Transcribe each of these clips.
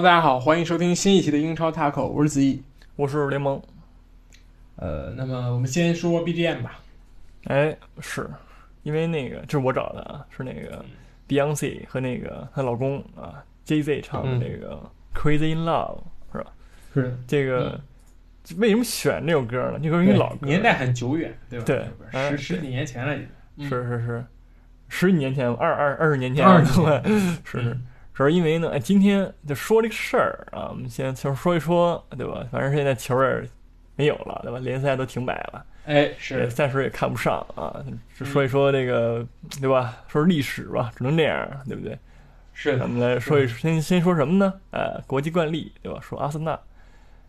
Hello，大家好，欢迎收听新一期的英超 Taco，我是子毅。我是联盟，呃，那么我们先说 BGM 吧。哎，是因为那个这是我找的啊，是那个 Beyonce 和那个她老公啊 Jay Z 唱的那个 Crazy in Love 是吧？是，这个、为什么选这首歌呢？这歌是一老歌，年代很久远，对吧？对十十几年前了已经。嗯是是是，十几年前，二二二十年前，20对，是。主要因为呢，哎，今天就说这个事儿啊，我们先就说一说，对吧？反正现在球儿也没有了，对吧？联赛都停摆了，哎，是暂时也看不上啊。就说一说这个，对吧？说历史吧，只能这样，对不对？是的，咱们来说一先先说什么呢？呃，国际惯例，对吧？说阿森纳，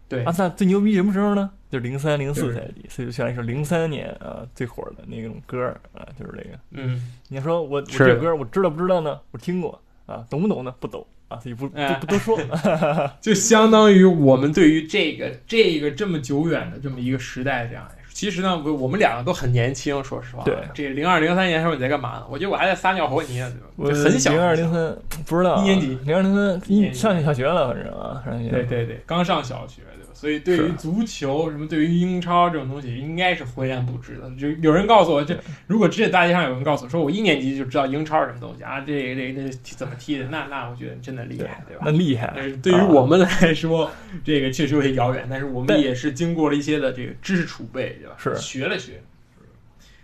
对阿，森纳最牛逼什么时候呢？就是零三零就是四赛季，所以就选了一首零三年啊最火的那种歌啊，就是这个。嗯，你要说我我这歌我知道不知道呢？我听过啊，懂不懂呢？不懂啊，所以不不哎不多说。就相当于我们对于这个这个这么久远的这么一个时代这样来说。其实呢，我我们两个都很年轻，说实话。对这零二零三年的时候你在干嘛呢？我觉得我还在撒尿和泥呢？我很小，零二零三不知道啊一年级零二零三一上小学了，反正啊，上小学。对对对，刚上小学？所以对于足球什么，对于英超这种东西，应该是浑然不知的。就有人告诉我，这如果这大街上有人告诉我说，我一年级就知道英超是什么东西啊，这这这怎么踢的，那那我觉得真的厉害，对吧那？厉害。但是对于我们来说，这个确实有些遥远，但是我们也是经过了一些的这个知识储备，对吧？是学了学，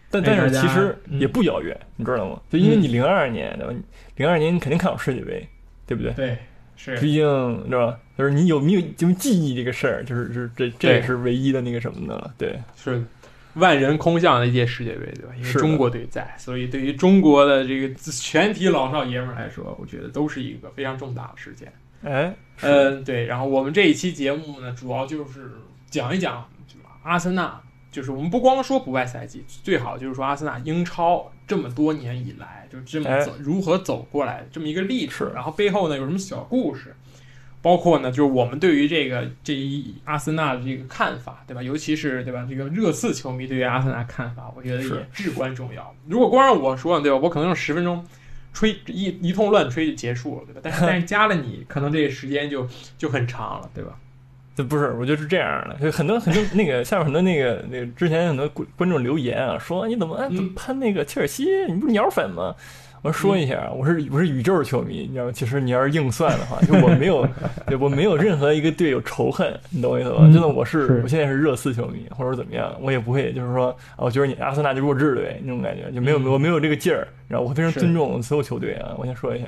但但是其实嗯也不遥远，你知道吗？就因为你零二年对吧？零二年你肯定看过世界杯，对不对？对，是毕竟知道吧？就是你有没有就记忆这个事儿，就是是这这也是唯一的那个什么的了。对，是万人空巷的一届世界杯，对吧？因为中国队在，所以对于中国的这个全体老少爷们儿来说，我觉得都是一个非常重大的事件。哎，嗯，对。然后我们这一期节目呢，主要就是讲一讲，就是阿森纳，就是我们不光说不败赛季，最好就是说阿森纳英超这么多年以来，就这么哎走、如何走过来的这么一个历史，然后背后呢有什么小故事。包括呢，就是我们对于这个这一阿森纳的这个看法，对吧？尤其是对吧，这个热刺球迷对于阿森纳看法，我觉得也至关重要。如果光让我说，对吧？我可能用十分钟吹一一通乱吹就结束了，对吧？但是 但是加了你，可能这个时间就就很长了，对吧？这不是，我觉得是这样的，就很多很多那个下面很多那个那个之前很多观观众留言啊，说你怎么哎怎么嗯喷那个切尔西？你不是鸟粉吗？我说一下，我是我是宇宙球迷，你知道吗？其实你要是硬算的话，就我没有，对我没有任何一个队有仇恨，你懂我意思吧？嗯真的，我是是我现在是热刺球迷，或者怎么样，我也不会就是说啊，我觉得你阿森纳就弱智队那种感觉，就没有、嗯我没有这个劲儿，然后我非常尊重所有球队啊，我先说一下。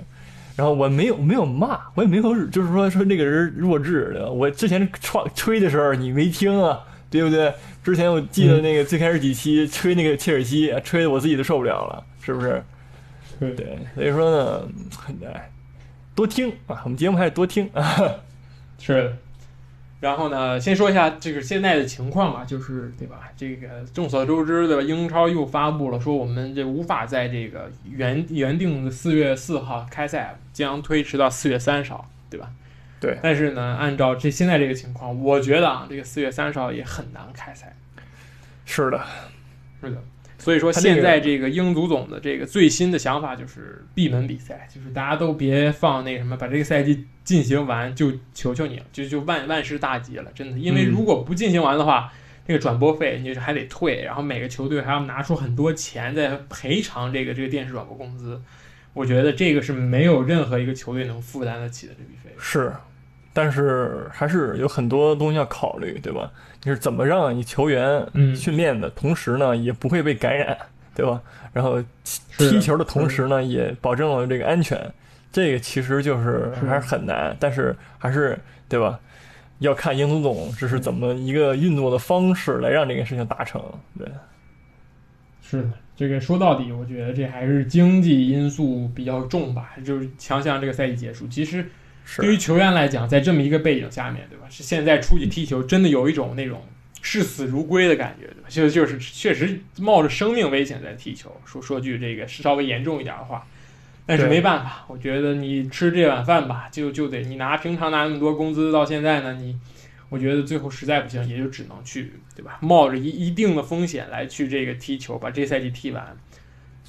然后我没有没有骂，我也没有就是说说那个人弱智，对吧？我之前吹吹的时候你没听啊，对不对？之前我记得那个最开始几期吹那个切尔西，吹的我自己都受不了了，是不是？对，所以说呢，很，多听啊，我们节目还是多听啊。是。然后呢，先说一下这个现在的情况吧，就是对吧？这个众所周知，对吧？英超又发布了说我们这无法在这个原原定的四月四号开赛，将推迟到四月三十号，对吧？对但是呢，按照这现在这个情况，我觉得啊，这个四月三十号也很难开赛。是的，是的，所以说现在这个英足总的这个最新的想法就是闭门比赛，就是大家都别放那什么，把这个赛季进行完，就求求你了，就就万万事大吉了，真的，因为嗯。如果不进行完的话，这个转播费你就是还得退，然后每个球队还要拿出很多钱再赔偿这个这个电视转播工资，我觉得这个是没有任何一个球队能负担得起的这笔费用。是，但是还是有很多东西要考虑，对吧？你是怎么让你球员嗯训练的同时呢，也不会被感染，对吧？然后踢踢球的同时呢，也保证了这个安全。这个其实就是是还是很难，但是还是对吧？要看英足总这是怎么一个运作的方式来让这个事情达成。对，是的，这个说到底，我觉得这还是经济因素比较重吧，就是强行让这个赛季结束。其实是对于球员来讲，在这么一个背景下面，对吧？是现在出去踢球，真的有一种那种视死如归的感觉，对吧？就就是确实冒着生命危险在踢球。说说句这个稍微严重一点的话，但是没办法，我觉得你吃这碗饭吧，就就得你拿平常拿那么多工资，到现在呢，你我觉得最后实在不行，也就只能去对吧？冒着一一定的风险来去这个踢球，把这赛季踢完。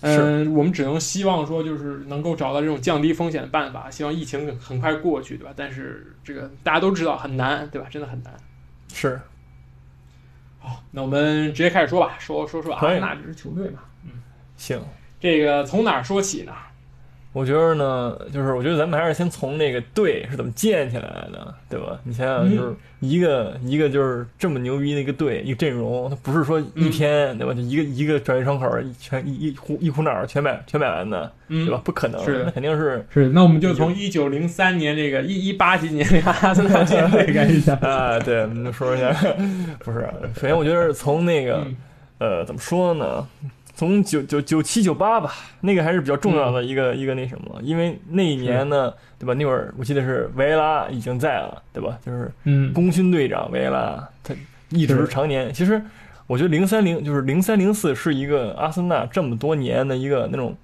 嗯，我们只能希望说，就是能够找到这种降低风险的办法，希望疫情很快过去，对吧？但是这个大家都知道很难，对吧？真的很难。是好，那我们直接开始说吧，说说说阿森纳这支球队吧。行。这个从哪儿说起呢？我觉得呢，就是我觉得咱们还是先从那个队是怎么建起来的，对吧？你想想，嗯就是一个、一个就是这么牛逼的一个队，一个阵容，它不是说一天、对吧？就一个一个转会窗口全一一股一股脑儿全买全买完的，嗯对吧？不可能，是那肯定是是，那我们就从一九零三年这个一一八几年这个阿森纳建队开始讲。啊，对，我们就说一下，不是，首先我觉得从那个、嗯呃，怎么说呢？从九九九七九八吧，那个还是比较重要的一个、一个那什么，因为那一年呢，对吧？那会儿我记得是维埃拉已经在了，对吧？就是嗯，功勋队长维埃拉，他一直常年。其实我觉得零三零就是零三零四是一个阿森纳这么多年的一个那种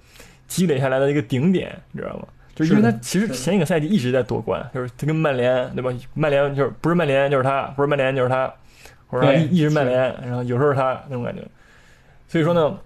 积累下来的一个顶点，你知道吗？就是因为他其实前一个赛季一直在夺冠，就是他跟曼联对吧？曼联就是不是曼联就是他，不是曼联就是他，或者他一一直曼联，然后有时候他那种感觉。所以说呢，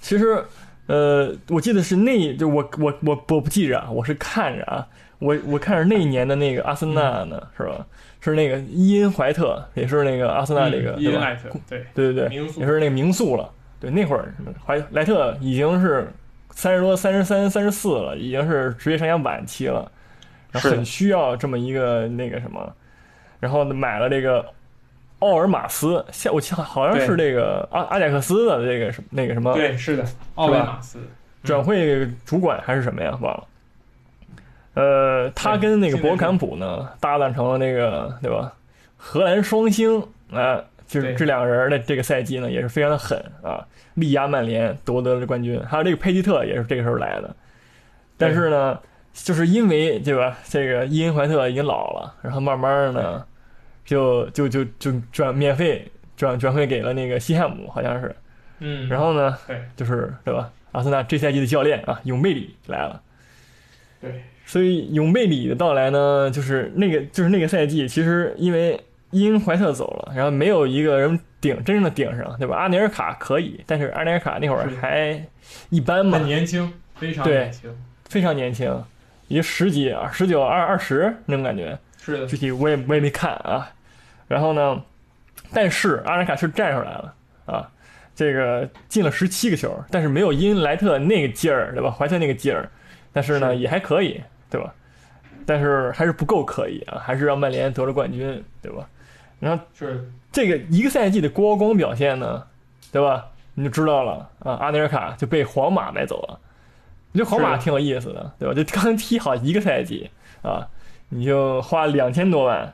其实呃，我记得是那就我我我我不记着啊，我是看着啊，我我看着那一年的那个阿森纳呢，是吧？是那个伊恩怀特，也是那个阿森纳那个、嗯伊？恩莱特，对，对对对，也是那个名宿了。对，那会儿怀莱特已经是三十多、三十三、三十四了，已经是职业生涯晚期了，然后很需要这么一个那个什么，然后买了这个奥尔马斯，像我记得好像是这个阿阿贾克斯的这个什么那个什么对，是的，奥尔马斯，转会主管还是什么呀？忘了。呃，他跟那个博坎普呢搭档成了那个对吧？荷兰双星啊、就是这两个人的这个赛季呢也是非常的狠啊，力压曼联夺得了冠军。还有这个佩吉特也是这个时候来的，但是呢，就是因为对吧？这个伊恩怀特已经老了，然后慢慢的呢，就就就就转免费转转会给了那个西汉姆，好像是。嗯，然后呢，对就是对吧？阿森纳这赛季的教练啊，永贝里来了。对，所以永贝里的到来呢，就是那个就是那个赛季，其实因为伊恩怀特走了，然后没有一个人顶真正的顶上，对吧？阿内尔卡可以，但是阿内尔卡那会儿还一般嘛很，年轻，非常对年轻，非常年轻，也就十几、啊十九、二二十那种感觉。是的具，体我也我也没看啊。然后呢，但是阿尔卡是站出来了啊，这个进了十七个球，但是没有因莱特那个劲儿，对吧？怀特那个劲儿，但是呢是也还可以，对吧？但是还是不够可以啊，还是让曼联得了冠军，对吧？然后是这个一个赛季的高光表现呢，对吧？你就知道了啊，阿内尔卡就被皇马买走了。你这皇马挺有意思的，对吧？就刚踢好一个赛季啊，你就花两千多万，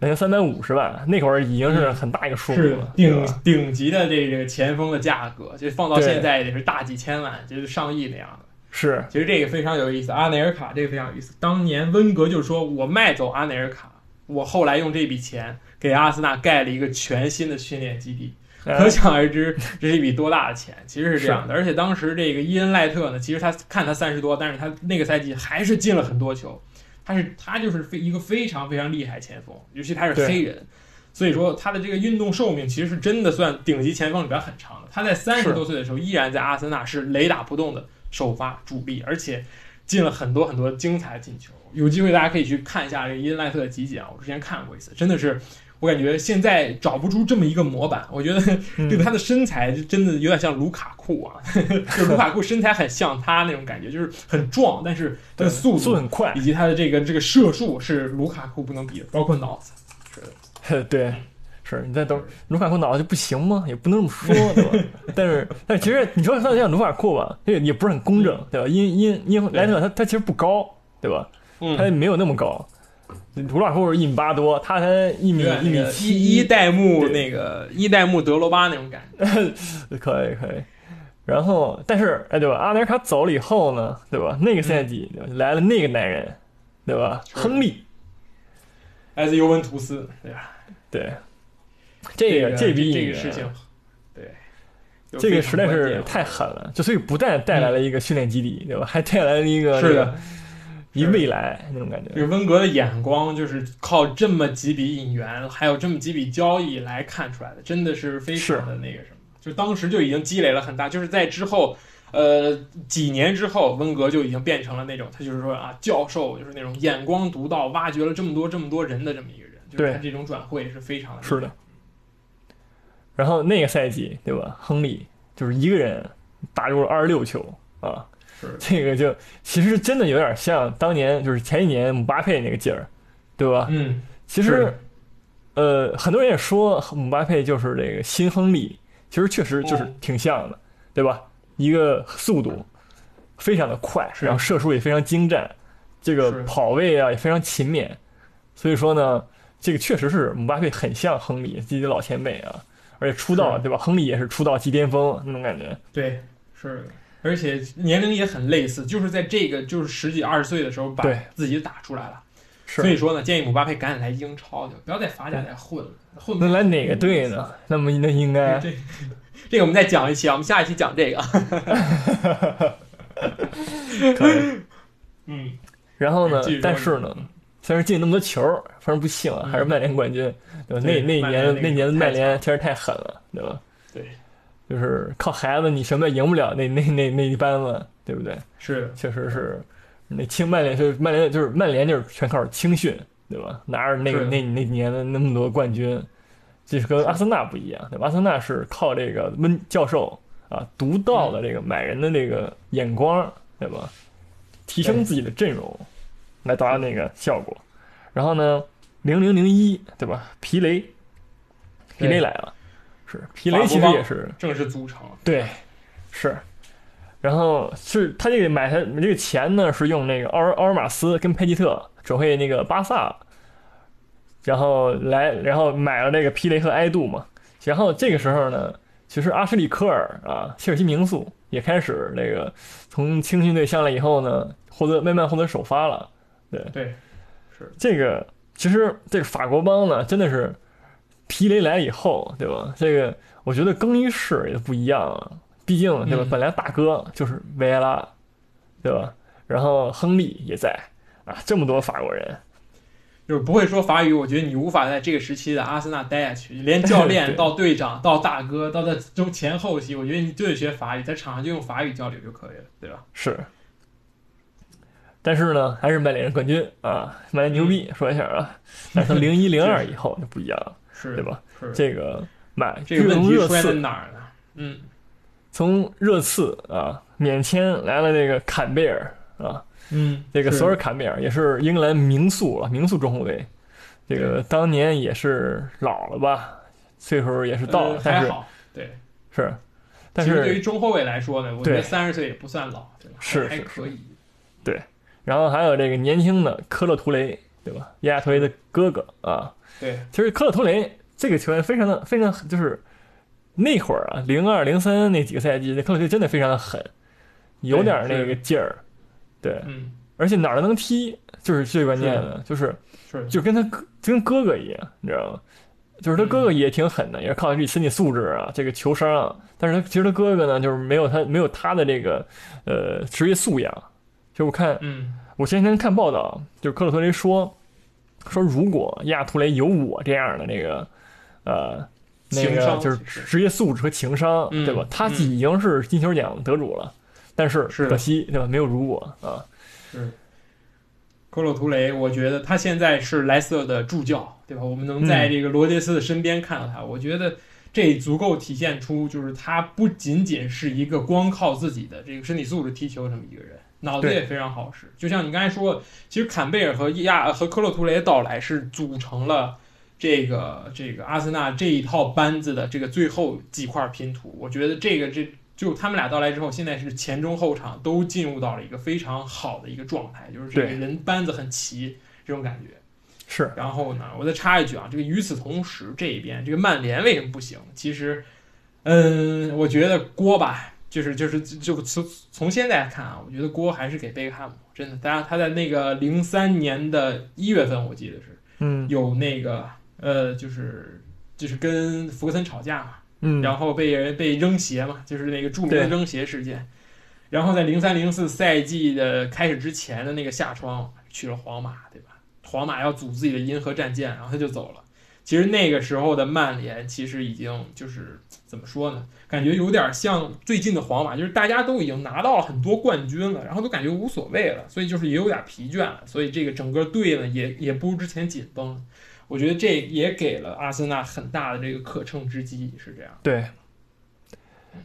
两千三百五十万，那会儿已经是很大一个数目了，对顶？顶级的这个前锋的价格，就放到现在也是大几千万，就是上亿那样的。是其实这个非常有意思，阿内尔卡这个非常有意思。当年温格就说：“我卖走阿内尔卡，我后来用这笔钱给阿森纳盖了一个全新的训练基地。”可哎想而知，这是一笔多大的钱，其实是这样的。而且当时这个伊恩赖特呢，其实他看他三十多，但是他那个赛季还是进了很多球。他是他就是非一个非常非常厉害前锋，尤其他是黑人，所以说他的这个运动寿命其实是真的算顶级前锋里边很长的。他在三十多岁的时候，依然在阿森纳是雷打不动的首发主力，而且进了很多很多精彩的进球。有机会大家可以去看一下这个伊恩赖特的集锦啊，我之前看过一次，真的是。我感觉现在找不出这么一个模板，我觉得嗯 对他的身材就真的有点像卢卡库啊，就是卢卡库身材很像他那种感觉，就是很壮，但是他的速度速很快以，及他的这个这个射术是卢卡库不能比的，包括脑子。是 对，是你在等卢卡库脑子就不行吗？也不能这么说，对吧？但是，但是其实你说他像卢卡库吧，这个也不是很工整，对吧？因因因莱特他他其实不高，对吧？他嗯，没有那么高。卢卡库是一米八多，他才一米一米七一一代目那个一代目德罗巴那种感觉。可以可以。然后，但是哎，对吧？阿内尔卡走了以后呢，对吧？那个赛季、对吧来了那个男人，对吧？亨利，来自尤文图斯，对吧？对，这个这笔这个事情，对，这个实在是太狠了，就所以不但带来了一个训练基地，对吧？还带来了一个是的，一未来那种感觉。就是温格的眼光，就是靠这么几笔引援，还有这么几笔交易来看出来的，真的是非常的那个什么。就当时就已经积累了很大，就是在之后，呃，几年之后，温格就已经变成了那种，他就是说啊，教授就是那种眼光独到，挖掘了这么多这么多人的这么一个人，就是对他这种转会是非常的是的。然后那个赛季，对吧？亨利就是一个人打入了二十六球啊，是 这个就其实真的有点像当年就是前几年姆巴佩那个劲儿，对吧？嗯，其实，呃，很多人也说姆巴佩就是这个新亨利，其实确实就是哦挺像的，对吧？一个速度非常的快，然后射术也非常精湛，这个跑位啊也非常勤勉，所以说呢，这个确实是姆巴佩很像亨利自己的老前辈啊，而且出道对吧？亨利也是出道即巅峰那种感觉，对，是的。而且年龄也很类似，就是在这个就是十几二十岁的时候把自己打出来了。是所以说呢，建议姆巴佩赶紧来英超去，不要在法甲再混了，混不那来哪个队呢？那么那应该 这这个我们再讲一期啊，我们下一期讲这个。可以。嗯，然后呢但是呢，虽然进那么多球，反正不幸啊，嗯还是曼联冠军，对吧？那那年那年的曼联强确实太狠了，对吧？对，就是靠孩子，你什么也赢不了那那那那一班子，对不对？是，确实是，那青曼联就是曼联就是曼联就是全靠青训，对吧？拿着那个是那那年的那么多冠军，这是跟阿森纳不一样，对吧？阿森纳是靠这个温教授啊独到的这个买人的这个眼光，对吧？提升自己的阵容，来达到那个效果。然后呢，零零零一，对吧？皮雷，皮雷来了，是皮雷其实也是正式组成。对，是。然后是他这个买他这个钱呢，是用那个奥尔奥尔马斯跟佩吉特转会那个巴萨，然后来然后买了那个皮雷和埃杜嘛。然后这个时候呢，其实阿什利科尔啊，切尔西名宿也开始那个从青训队上来以后呢，获得慢慢获得首发了。对对，是，这个其实这个法国帮呢，真的是皮雷来以后，对吧？这个我觉得更衣室也不一样了，毕竟对吧？嗯本来大哥就是维埃拉，对吧？然后亨利也在啊，这么多法国人，就是不会说法语，我觉得你无法在这个时期的阿森纳待下去。连教练 到队长到大哥到在中前后期，我觉得你就得学法语，在场上就用法语交流就可以了，对吧？是。但是呢，还是曼联冠军啊，曼联牛逼，说一下啊。但是从零一零二以后就不一样了，是，对？吧？是这个买这个问题热出在刺哪儿呢？嗯，从热刺啊免签来了这个坎贝尔啊，嗯，这个索尔坎贝尔也是英格兰名宿了，名宿中后卫。这个当年也是老了吧，岁数也是到了，呃但是还好，对。是，但是对于中后卫来说呢，我觉得三十岁也不算老，对吧？是是还可以。对然后还有这个年轻的科勒图雷，对吧？亚亚图雷的哥哥啊，对，其实科勒托雷这个球员非常的非常就是那会儿啊，零二零三那几个赛季，那科勒图雷真的非常的狠，有点那个劲儿，对，嗯，而且哪儿都能踢，就是最关键的，就是是，就跟他跟哥哥一样，你知道吗？就是他哥哥也挺狠的，也是靠自己身体素质啊，这个球商啊。但是他其实他哥哥呢，就是没有他没有他的这个呃职业素养。就我看嗯，我前几天看报道，就是科勒托雷说说如果亚图雷有我这样的那个呃那个就是职业素质和情商，嗯对吧？他嗯已经是金球奖得主了，但是是可惜对吧？没有如果啊，是。科洛图雷，我觉得他现在是莱斯特的助教，对吧？我们能在嗯这个罗杰斯的身边看到他，我觉得这足够体现出，就是他不仅仅是一个光靠自己的这个身体素质踢球这么一个人，脑子也非常好使。就像你刚才说，其实坎贝尔和亚和克洛图雷的到来是组成了这个这个阿森纳这一套班子的这个最后几块拼图。我觉得这个这就他们俩到来之后，现在是前中后场都进入到了一个非常好的一个状态，就是这个人班子很齐这种感觉。是然后呢，我再插一句啊，这个与此同时，这一边这个曼联为什么不行？其实，嗯，我觉得锅吧，就是就是就从从现在看啊，我觉得锅还是给贝克汉姆，真的。当然，他在那个零三年的一月份，我记得是嗯有那个呃，就是就是跟福格森吵架嘛，嗯，然后被人被扔鞋嘛，就是那个著名的扔鞋事件。然后在零三零四赛季的开始之前的那个夏窗去了皇马，对吧？皇马要组自己的银河战舰，然后他就走了。其实那个时候的曼联其实已经就是怎么说呢？感觉有点像最近的皇马，就是大家都已经拿到了很多冠军了，然后都感觉无所谓了，所以就是也有点疲倦了。所以这个整个队呢，也也不如之前紧绷。我觉得这也给了阿森纳很大的这个可乘之机，是这样。对，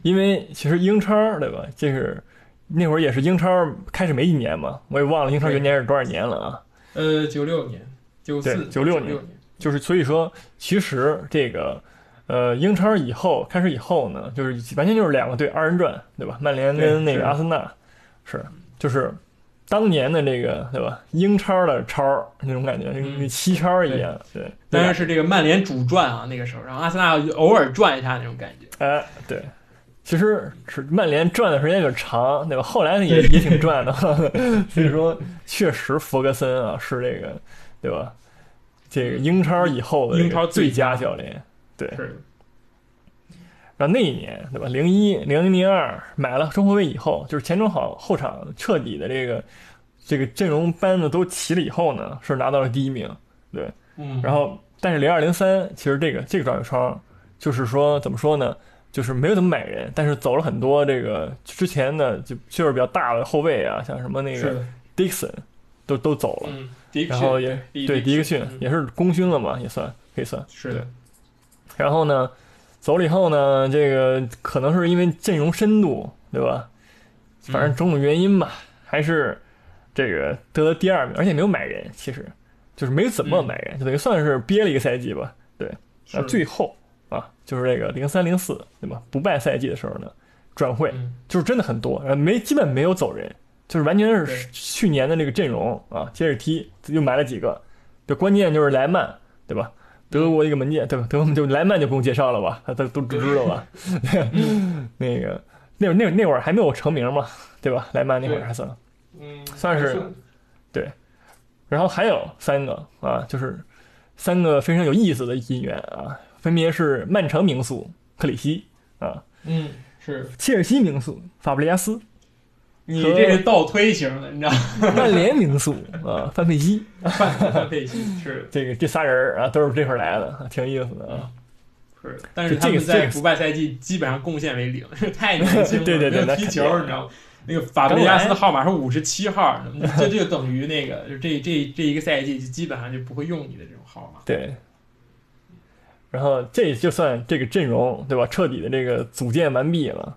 因为其实英超对吧？这是那会儿也是英超开始没几年嘛，我也忘了英超元年是多少年了啊。呃，九六年、九四、对九96年年，就是所以说，其实这个呃英超以后开始以后呢，就是完全就是两个队二人转，对吧？曼联跟那个阿森纳是就是当年的这个对吧？英超的超那种感觉，跟嗯跟西超一样，对。当然是这个曼联主转啊，那个时候，然后阿森纳偶尔转一下那种感觉。哎，对，其实是曼联转的时间有点长，对吧？后来也也挺转的，所以说确实弗格森啊是这个，对吧？这个英超以后的英超最佳佳教练。对，然后那一年，对吧？零一、零零零二买了中后卫以后，就是前中好后场彻底的这个这个阵容班子都齐了以后呢，是拿到了第一名。对，嗯，然后但是零二零三其实这个这个转会窗就是说怎么说呢？就是没有怎么买人，但是走了很多这个之前的就岁数比较大的后卫啊，像什么那个，Dixon 都都走了，然后也对迪克逊嗯也是功勋了嘛，也算可以算。是的，然后呢，走了以后呢，这个可能是因为阵容深度，对吧？反正种种原因吧，还是这个得了第二名，而且没有买人，其实就是没怎么买人，就等于算是憋了一个赛季吧。对，那，最后啊，就是这个零三零四，对吧？不败赛季的时候呢，转会嗯就是真的很多，没基本没有走人，就是完全是去年的那个阵容啊，接着踢又买了几个，就关键就是莱曼，对吧？德国一个门将，对吧？德国就莱曼就不用介绍了吧，他都都都知道吧？那个那会那会那会儿还没有成名嘛，对吧？莱曼那会儿还算，嗯，算是对。然后还有三个啊，就是三个非常有意思的引援啊，分别是曼城名宿克里希啊，嗯是，切尔西名宿法布雷加斯，你这是倒推型的，你知道吗？曼联名宿啊范佩西，范范佩西是这个这仨人儿啊都是这块儿来的，啊挺有意思的啊。是，但是这他们这个这个在不败赛季基本上贡献为零，太年轻 了，对对对没有踢球，你知道吗？那个法布雷加斯的号码是五十七号，这这就等于那个，就这这这一个赛季就基本上就不会用你的这种号码。对，然后这就算这个阵容对吧，彻底的这个组建完毕了。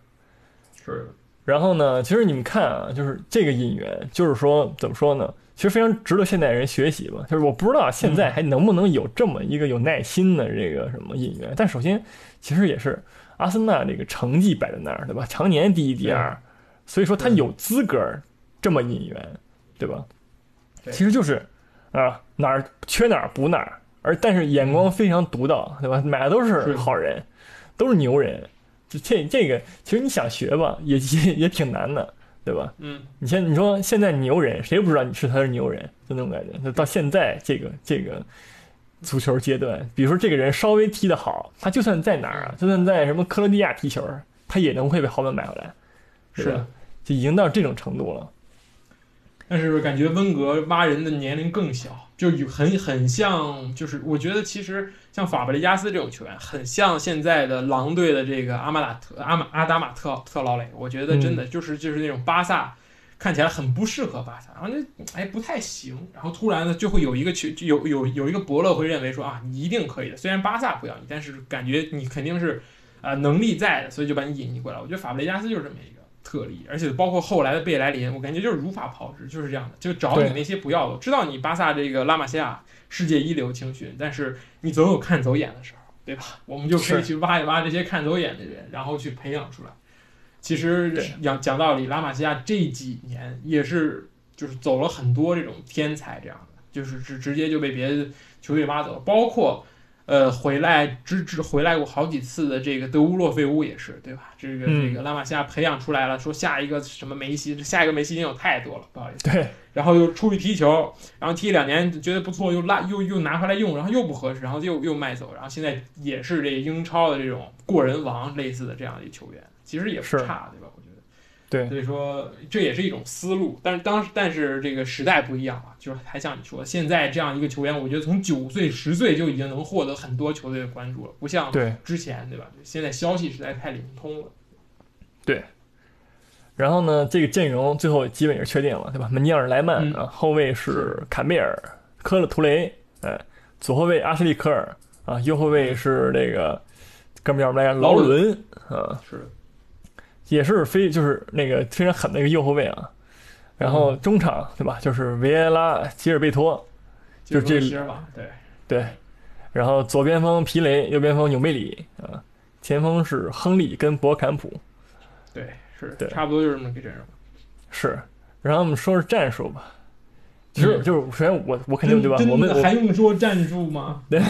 是，然后呢，其实你们看啊，就是这个引援，就是说怎么说呢？其实非常值得现代人学习吧。就是我不知道现在还能不能有这么一个有耐心的这个什么引援。但首先，其实也是阿森纳这个成绩摆在那儿，对吧？常年第一、第二，所以说他有资格这么引援，对吧？其实就是啊，哪儿缺哪儿补哪儿，而但是眼光非常独到，对吧？买的都是是好人，都是牛人。这这这个，其实你想学吧，也也也挺难的，对吧？嗯，你现你说现在牛人，谁不知道你是他是牛人？就那种感觉。就到现在这个这个足球阶段，比如说这个人稍微踢得好，他就算在哪儿啊，就算在什么克罗地亚踢球，他也能会被豪门买回来，是。就已经到这种程度了。但是感觉温格挖人的年龄更小，就有很很像，就是我觉得其实像法布雷加斯这种球员，很像现在的狼队的这个阿马达特阿马阿达马特特劳雷，我觉得真的就是就是那种巴萨看起来很不适合巴萨，然后就哎不太行，然后突然呢就会有一个球就有有有一个伯乐会认为说啊你一定可以的，虽然巴萨不要你，但是感觉你肯定是啊、能力在的，所以就把你引进过来。我觉得法布雷加斯就是这么一个。特例，而且包括后来的贝莱林，我感觉就是如法炮制，就是这样的，就找你那些不要的。知道你巴萨这个拉玛西亚世界一流青训，但是你总有看走眼的时候，对吧？我们就可以去挖一挖这些看走眼的人，然后去培养出来。其实讲讲道理，拉玛西亚这几年也是就是走了很多这种天才，这样的就是直直接就被别的球队挖走了，包括呃，回来之之回来过好几次的这个德乌洛费乌也是，对吧？这个嗯这个拉玛西亚培养出来了，说下一个什么梅西，下一个梅西已经有太多了，不好意思。对，然后又出去踢球，然后踢两年觉得不错，又拉又又拿回来用，然后又不合适，然后又又卖走，然后现在也是这英超的这种过人王类似的这样的一球员，其实也不是差，对吧？我觉得。对所以说这也是一种思路，但是当时但是这个时代不一样了，就是还像你说，现在这样一个球员，我觉得从九岁十岁就已经能获得很多球队的关注了，不像对，之前，对吧？现在消息实在太灵通了。对然后呢，这个阵容最后基本也是确定了，对吧？门尼尔莱曼嗯啊，后卫是坎贝尔、科勒图雷，哎，左后卫阿什利科尔啊，右后卫是这个哥们儿叫什么来着？劳劳伦啊，是的，也是非就是那个非常狠的一个右后卫啊。然后嗯中场对吧？就是维埃拉、吉尔贝托，就这对，对，然后左边锋皮雷，右边锋纽贝里啊，前锋是亨利跟博坎普，对，是对差不多就是这么个阵容。是。然后我们说说战术吧，其实嗯就是首先我我肯定对吧？我们还用说战术吗？对，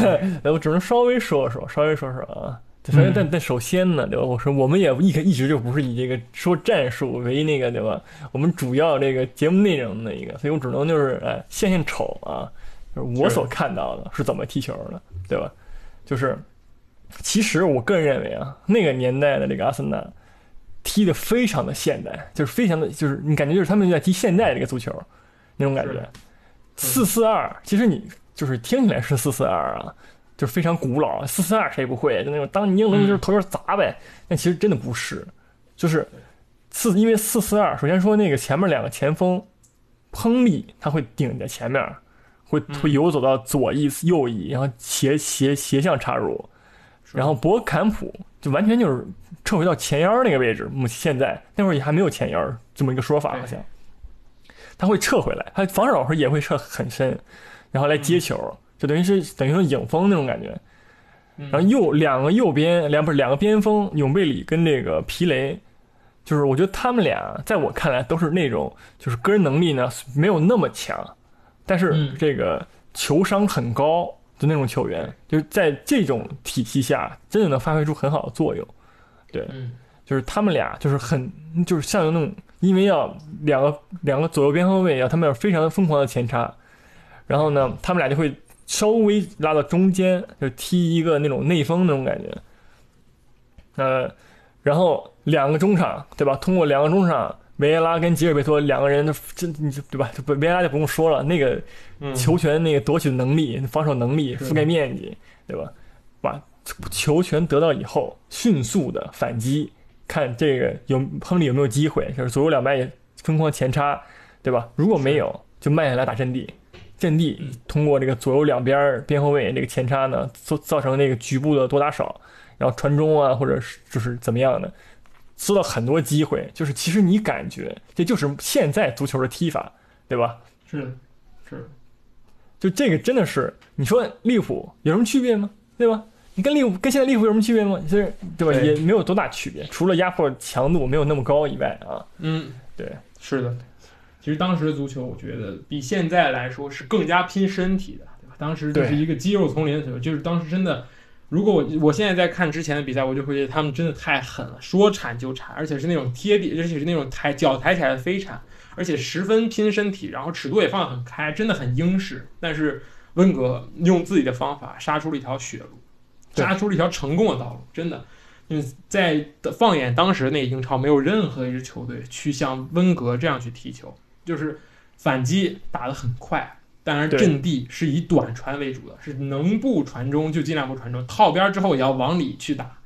我只能稍微说说，稍微说说啊。首先，嗯但但首先呢，对吧？我说我们也一一直就不是以这个说战术为那个，对吧？我们主要这个节目内容的一个，所以我只能就是哎献献丑啊，就是我所看到的是怎么踢球的，对吧？就是其实我个人认为啊，那个年代的这个阿森纳踢的非常的现代，就是非常的，就是你感觉就是他们就在踢现代这个足球那种感觉。四四二，其实你就是听起来是四四二啊，就是非常古老。四四二谁不会？就那种当你英伦就是头球砸呗。但其实真的不是，就是四，因为四四二，首先说那个前面两个前锋，亨利他会顶在前面，会嗯会游走到左翼右翼，然后斜斜斜向插入，然后博坎普就完全就是撤回到前腰那个位置。目现在那会儿也还没有前腰这么一个说法，好像他会撤回来，他防守时候也会撤很深，然后来接球，就等于是等于说影锋那种感觉。嗯然后右两个右边两不是两个边锋永贝里跟这个皮雷，就是我觉得他们俩在我看来都是那种就是个人能力呢没有那么强，但是嗯这个球商很高的那种球员，就是在这种体系下真的能发挥出很好的作用。嗯就是他们俩就是很就是像有那种，因为要两个两个左右边后卫啊，他们要非常疯狂的前插，然后呢，他们俩就会稍微拉到中间，就踢一个那种内锋那种感觉。呃，然后两个中场对吧？通过两个中场，维埃拉跟吉尔贝托两个人的真你就对吧？就维埃拉就不用说了，那个嗯，球权那个夺取的能力、防守能力、覆盖面积，对吧？把球权得到以后，迅速的反击，看这个有亨利有没有机会，就是左右两边也疯狂前插，对吧？如果没有，就慢下来打阵地，阵地嗯通过这个左右两边边后卫这个前插呢，造造成那个局部的多打少，然后传中啊，或者是就是怎么样的，收到很多机会。就是其实你感觉这就是现在足球的踢法，对吧？是，是，就这个真的是，你说利物浦有什么区别吗？对吧？你跟利物浦跟现在利物浦有什么区别吗？其实对吧？也没有多大区别，除了压迫强度没有那么高以外啊。嗯，对，是的。其实当时的足球，我觉得比现在来说是更加拼身体的，对吧？当时就是一个肌肉丛林的球，就是当时真的，如果我我现在在看之前的比赛，我就会觉得他们真的太狠了，说铲就铲，而且是那种贴地，而且是那种抬脚抬起来的飞铲，而且十分拼身体，然后尺度也放得很开，真的很英式。但是温格用自己的方法杀出了一条血路，杀出了一条成功的道路，真的。嗯，在放眼当时那个英超，没有任何一支球队去像温格这样去踢球，就是反击打得很快，当然阵地是以短传为主的，是能不传中就尽量不传中，套边之后也要往里去打，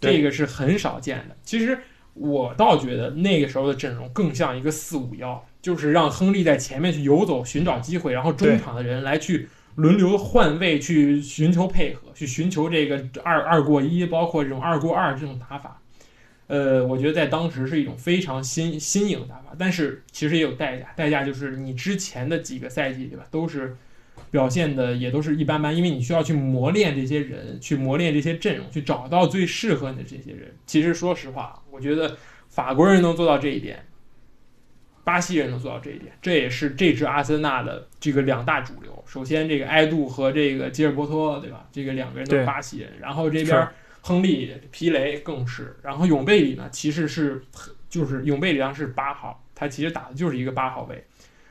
这个是很少见的。其实我倒觉得那个时候的阵容更像一个四五幺，就是让亨利在前面去游走寻找机会，然后中场的人来去轮流换位去寻求配合，去寻求这个二二过一，包括这种二过二这种打法。呃，我觉得在当时是一种非常新新颖的打法，但是其实也有代价，代价就是你之前的几个赛季，对吧，都是表现的也都是一般般，因为你需要去磨练这些人，去磨练这些阵容，去找到最适合你的这些人。其实说实话，我觉得法国人能做到这一点，巴西人能做到这一点，这也是这支阿森纳的这个两大主流。首先，这个埃杜和这个吉尔伯托，对吧？这个两个人都是巴西人。然后这边是亨利、皮雷更是。然后永贝里呢，其实是就是永贝里当时是八号，他其实打的就是一个八号位。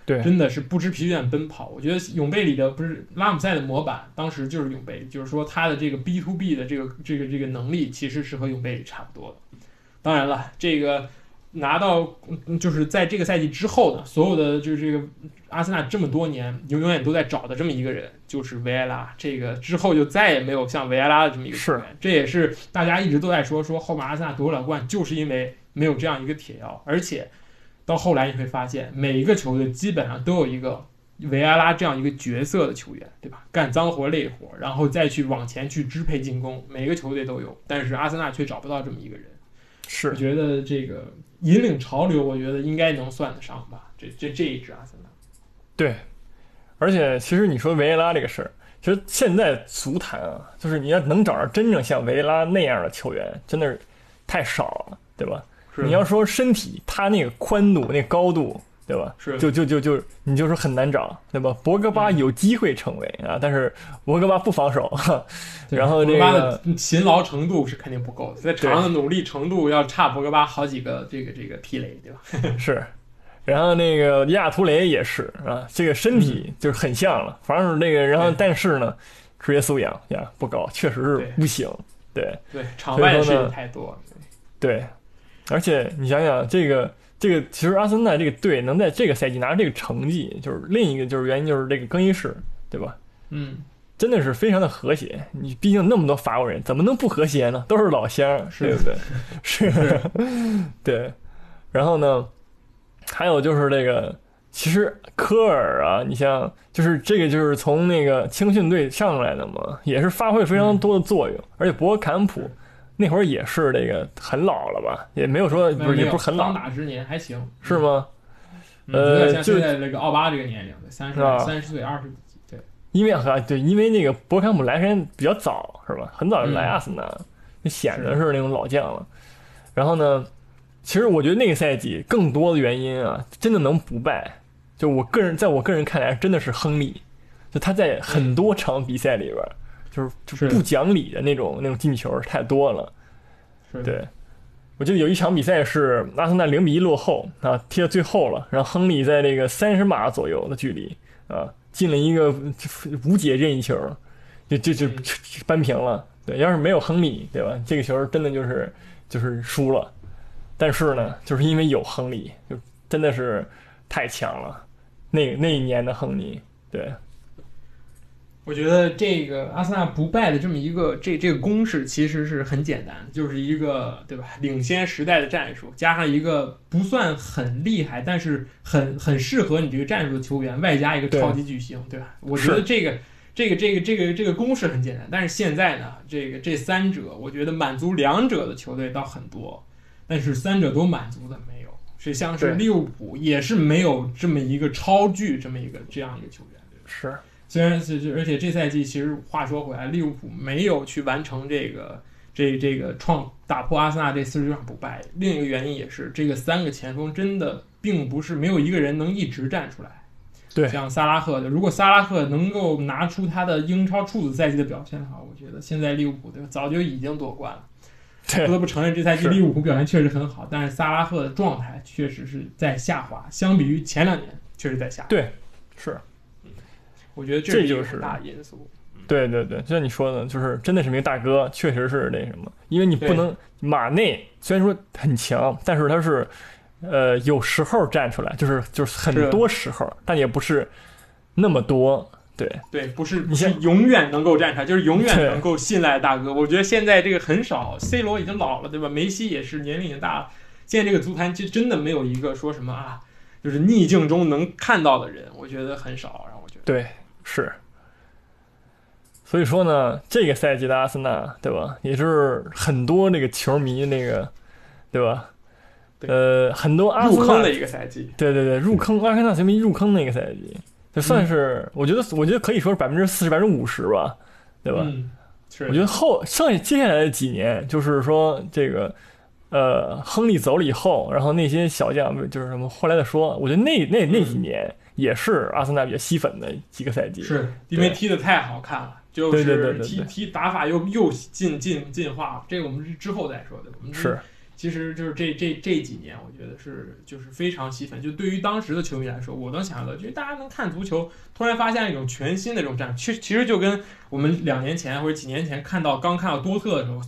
对，真的是不知疲倦奔跑。我觉得永贝里的不是拉姆塞的模板，当时就是永贝里，就是说他的这个 B to B 的这个这个这个能力其实是和永贝里差不多的。当然了，这个拿到嗯就是在这个赛季之后呢，所有的就是这个阿森纳这么多年永永远都在找的这么一个人，就是维埃拉。这个之后就再也没有像维埃拉的这么一个球员，这也是大家一直都在说说后面阿森纳夺不了冠，就是因为没有这样一个铁腰，而且。到后来你会发现，每一个球队基本上都有一个维埃拉这样一个角色的球员，对吧？干脏活累活，然后再去往前去支配进攻，每个球队都有。但是阿森纳却找不到这么一个人。我是觉得这个引领潮流，我觉得应该能算得上吧。这这这一支阿森纳，对，而且其实你说维埃拉这个事儿，其实现在足坛啊，就是你要能找着真正像维埃拉那样的球员，真的是太少了，对吧？你要说身体，他那个宽度、那个高度，对吧？是就就就就你就说很难找，对吧？博格巴嗯有机会成为啊，但是博格巴不防守，对然后这博格巴个的勤劳程度是肯定不够的，在场上的努力程度要差博格巴好几个这个这个皮雷，对吧？是，然后那个亚图雷也是啊，这个身体就是很像了，反正是那个，然后但是呢，职业素养呀不高，确实是不行，对对，场外的事情太多。对，而且你想想这个。这个其实阿森纳这个队能在这个赛季拿这个成绩，就是另一个就是原因就是这个更衣室，对吧？嗯，真的是非常的和谐。你毕竟那么多法国人，怎么能不和谐呢？都是老乡，是对不对？是，对。然后呢，还有就是这个，其实科尔啊，你像就是这个就是从那个青训队上来的嘛，也是发挥非常多的作用。而且博坎普那会儿也是这个很老了吧，也没有说不是也不是很老，当打之年还行，是吗？嗯？呃就现在那个奥巴这个年龄，三十三十岁二十几，对，因为啊，对，因为那个博坎姆来时间比较早，是吧？很早就来嗯阿森纳，就显得是那种老将了。然后呢，其实我觉得那个赛季更多的原因啊，真的能不败，就我个人在我个人看来，真的是亨利，就他在很多场比赛里边，就是就是不讲理的那种那种进球太多了。对，我记得有一场比赛是阿森纳零比一落后啊，踢到最后了，然后亨利在这个三十码左右的距离啊，进了一个无解任意球，就就就嗯扳平了。对，要是没有亨利，对吧？这个球真的就是就是输了。但是呢，就是因为有亨利，就真的是太强了。那那一年的亨利，对，我觉得这个阿森纳不败的这么一个这这个公式其实是很简单，就是一个对吧领先时代的战术，加上一个不算很厉害，但是很很适合你这个战术的球员，外加一个超级巨星，对吧？我觉得这个这个这个这个这个公式很简单，但是现在呢，这个这三者，我觉得满足两者的球队倒很多，但是三者都满足的没有，是像是利物浦也是没有这么一个超巨这么一个这样一个球员，对吧？是虽然是，是而且这赛季其实话说回来，利物浦没有去完成这个这这个创打破阿森纳这四十九场不败。另一个原因也是，这个三个前锋真的并不是没有一个人能一直站出来。对像萨拉赫的，如果萨拉赫能够拿出他的英超处子赛季的表现的话，我觉得现在利物浦对吧，早就已经夺冠了。对不得不承认，这赛季利物浦表现确实很好，但是萨拉赫的状态确实是在下滑，相比于前两年确实在下滑。对是。我觉得这就是大因素。对对对，就像你说的，就是真的是名大哥，确实是那什么，因为你不能马内虽然说很强，但是他是呃有时候站出来，就是就是很多时候，但也不是那么多。对对，不是你是永远能够站出来，就是永远能够信赖大哥。我觉得现在这个很少，C 罗已经老了，对吧？梅西也是年龄已经大了。现在这个足坛就真的没有一个说什么啊，就是逆境中能看到的人，我觉得很少。让我觉得，对是。所以说呢，这个赛季的阿森纳，对吧？也是很多那个球迷那个，对吧？对呃，很多阿森纳入坑的一个赛季，对对对，入坑 阿森纳球迷入坑那个赛季，就算是、我觉得我觉得可以说是百分之四十百分之五十吧，对吧？嗯，是，我觉得后剩下接下来的几年，就是说这个呃，亨利走了以后，然后那些小将就是什么后来再说，我觉得那那那几年也是阿森纳比较吸粉的几个赛季。是因为踢得太好看了，就对对对是踢踢打法又又进进进化了，这个我们是之后再说的。我们是，其实就是这这这几年，我觉得是就是非常吸粉。就对于当时的球迷来说，我能想象到，就是大家能看足球，突然发现一种全新的这种战术，其实其实就跟我们两年前或者几年前看到刚看到多特的时候，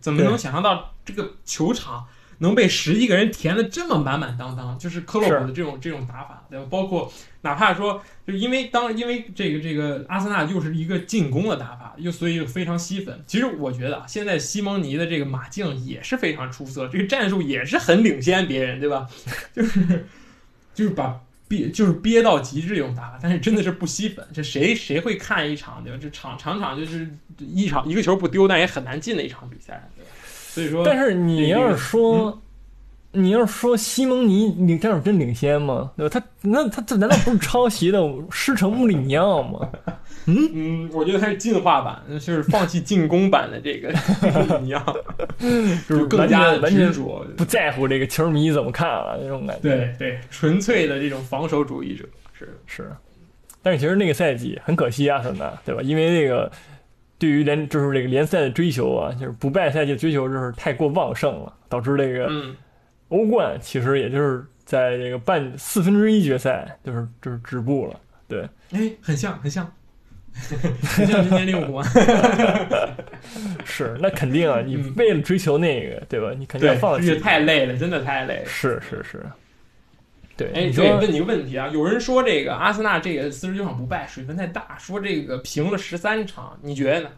怎么能想象到这个球场能被十几个人填的这么满满当当？就是克洛普的这种这种打法，对吧？包括哪怕说，就因为当因为这个这个阿森纳又是一个进攻的打法，又所以又非常吸粉。其实我觉得啊，现在西蒙尼的这个马竞也是非常出色，这个战术也是很领先别人，对吧？就是就是把憋就是憋到极致这种打法，但是真的是不吸粉。这谁谁会看一场对吧？这场场场就是一场一个球不丢，但也很难进的一场比赛？所以说，但是你要是说，你要是说西蒙尼领这样真领先吗？对吧？他那他这难道不是抄袭的师承穆里尼奥吗？嗯嗯，我觉得他是进化版，就是放弃进攻版的这个 一样，就是更加完全执着。不在乎这个球迷怎么看了那种感觉。对对，纯粹的这种防守主义者是。是，但是其实那个赛季很可惜啊，很难，对吧？因为那个对于联就是这个联赛的追求啊，就是不败赛季的追求就是太过旺盛了，导致这个嗯，欧冠其实也就是在这个半四分之一决赛就是就是止步了。对，哎，很像，很像，很像今年利物浦。是，那肯定啊，你嗯为了追求那个，对吧？你肯定，要放弃而且。太累了，真的太累了。是是是，对，哎，你说对，问你个问题啊，有人说这个阿森纳这个四十九场不败水分太大，说这个平了十三场，你觉得呢？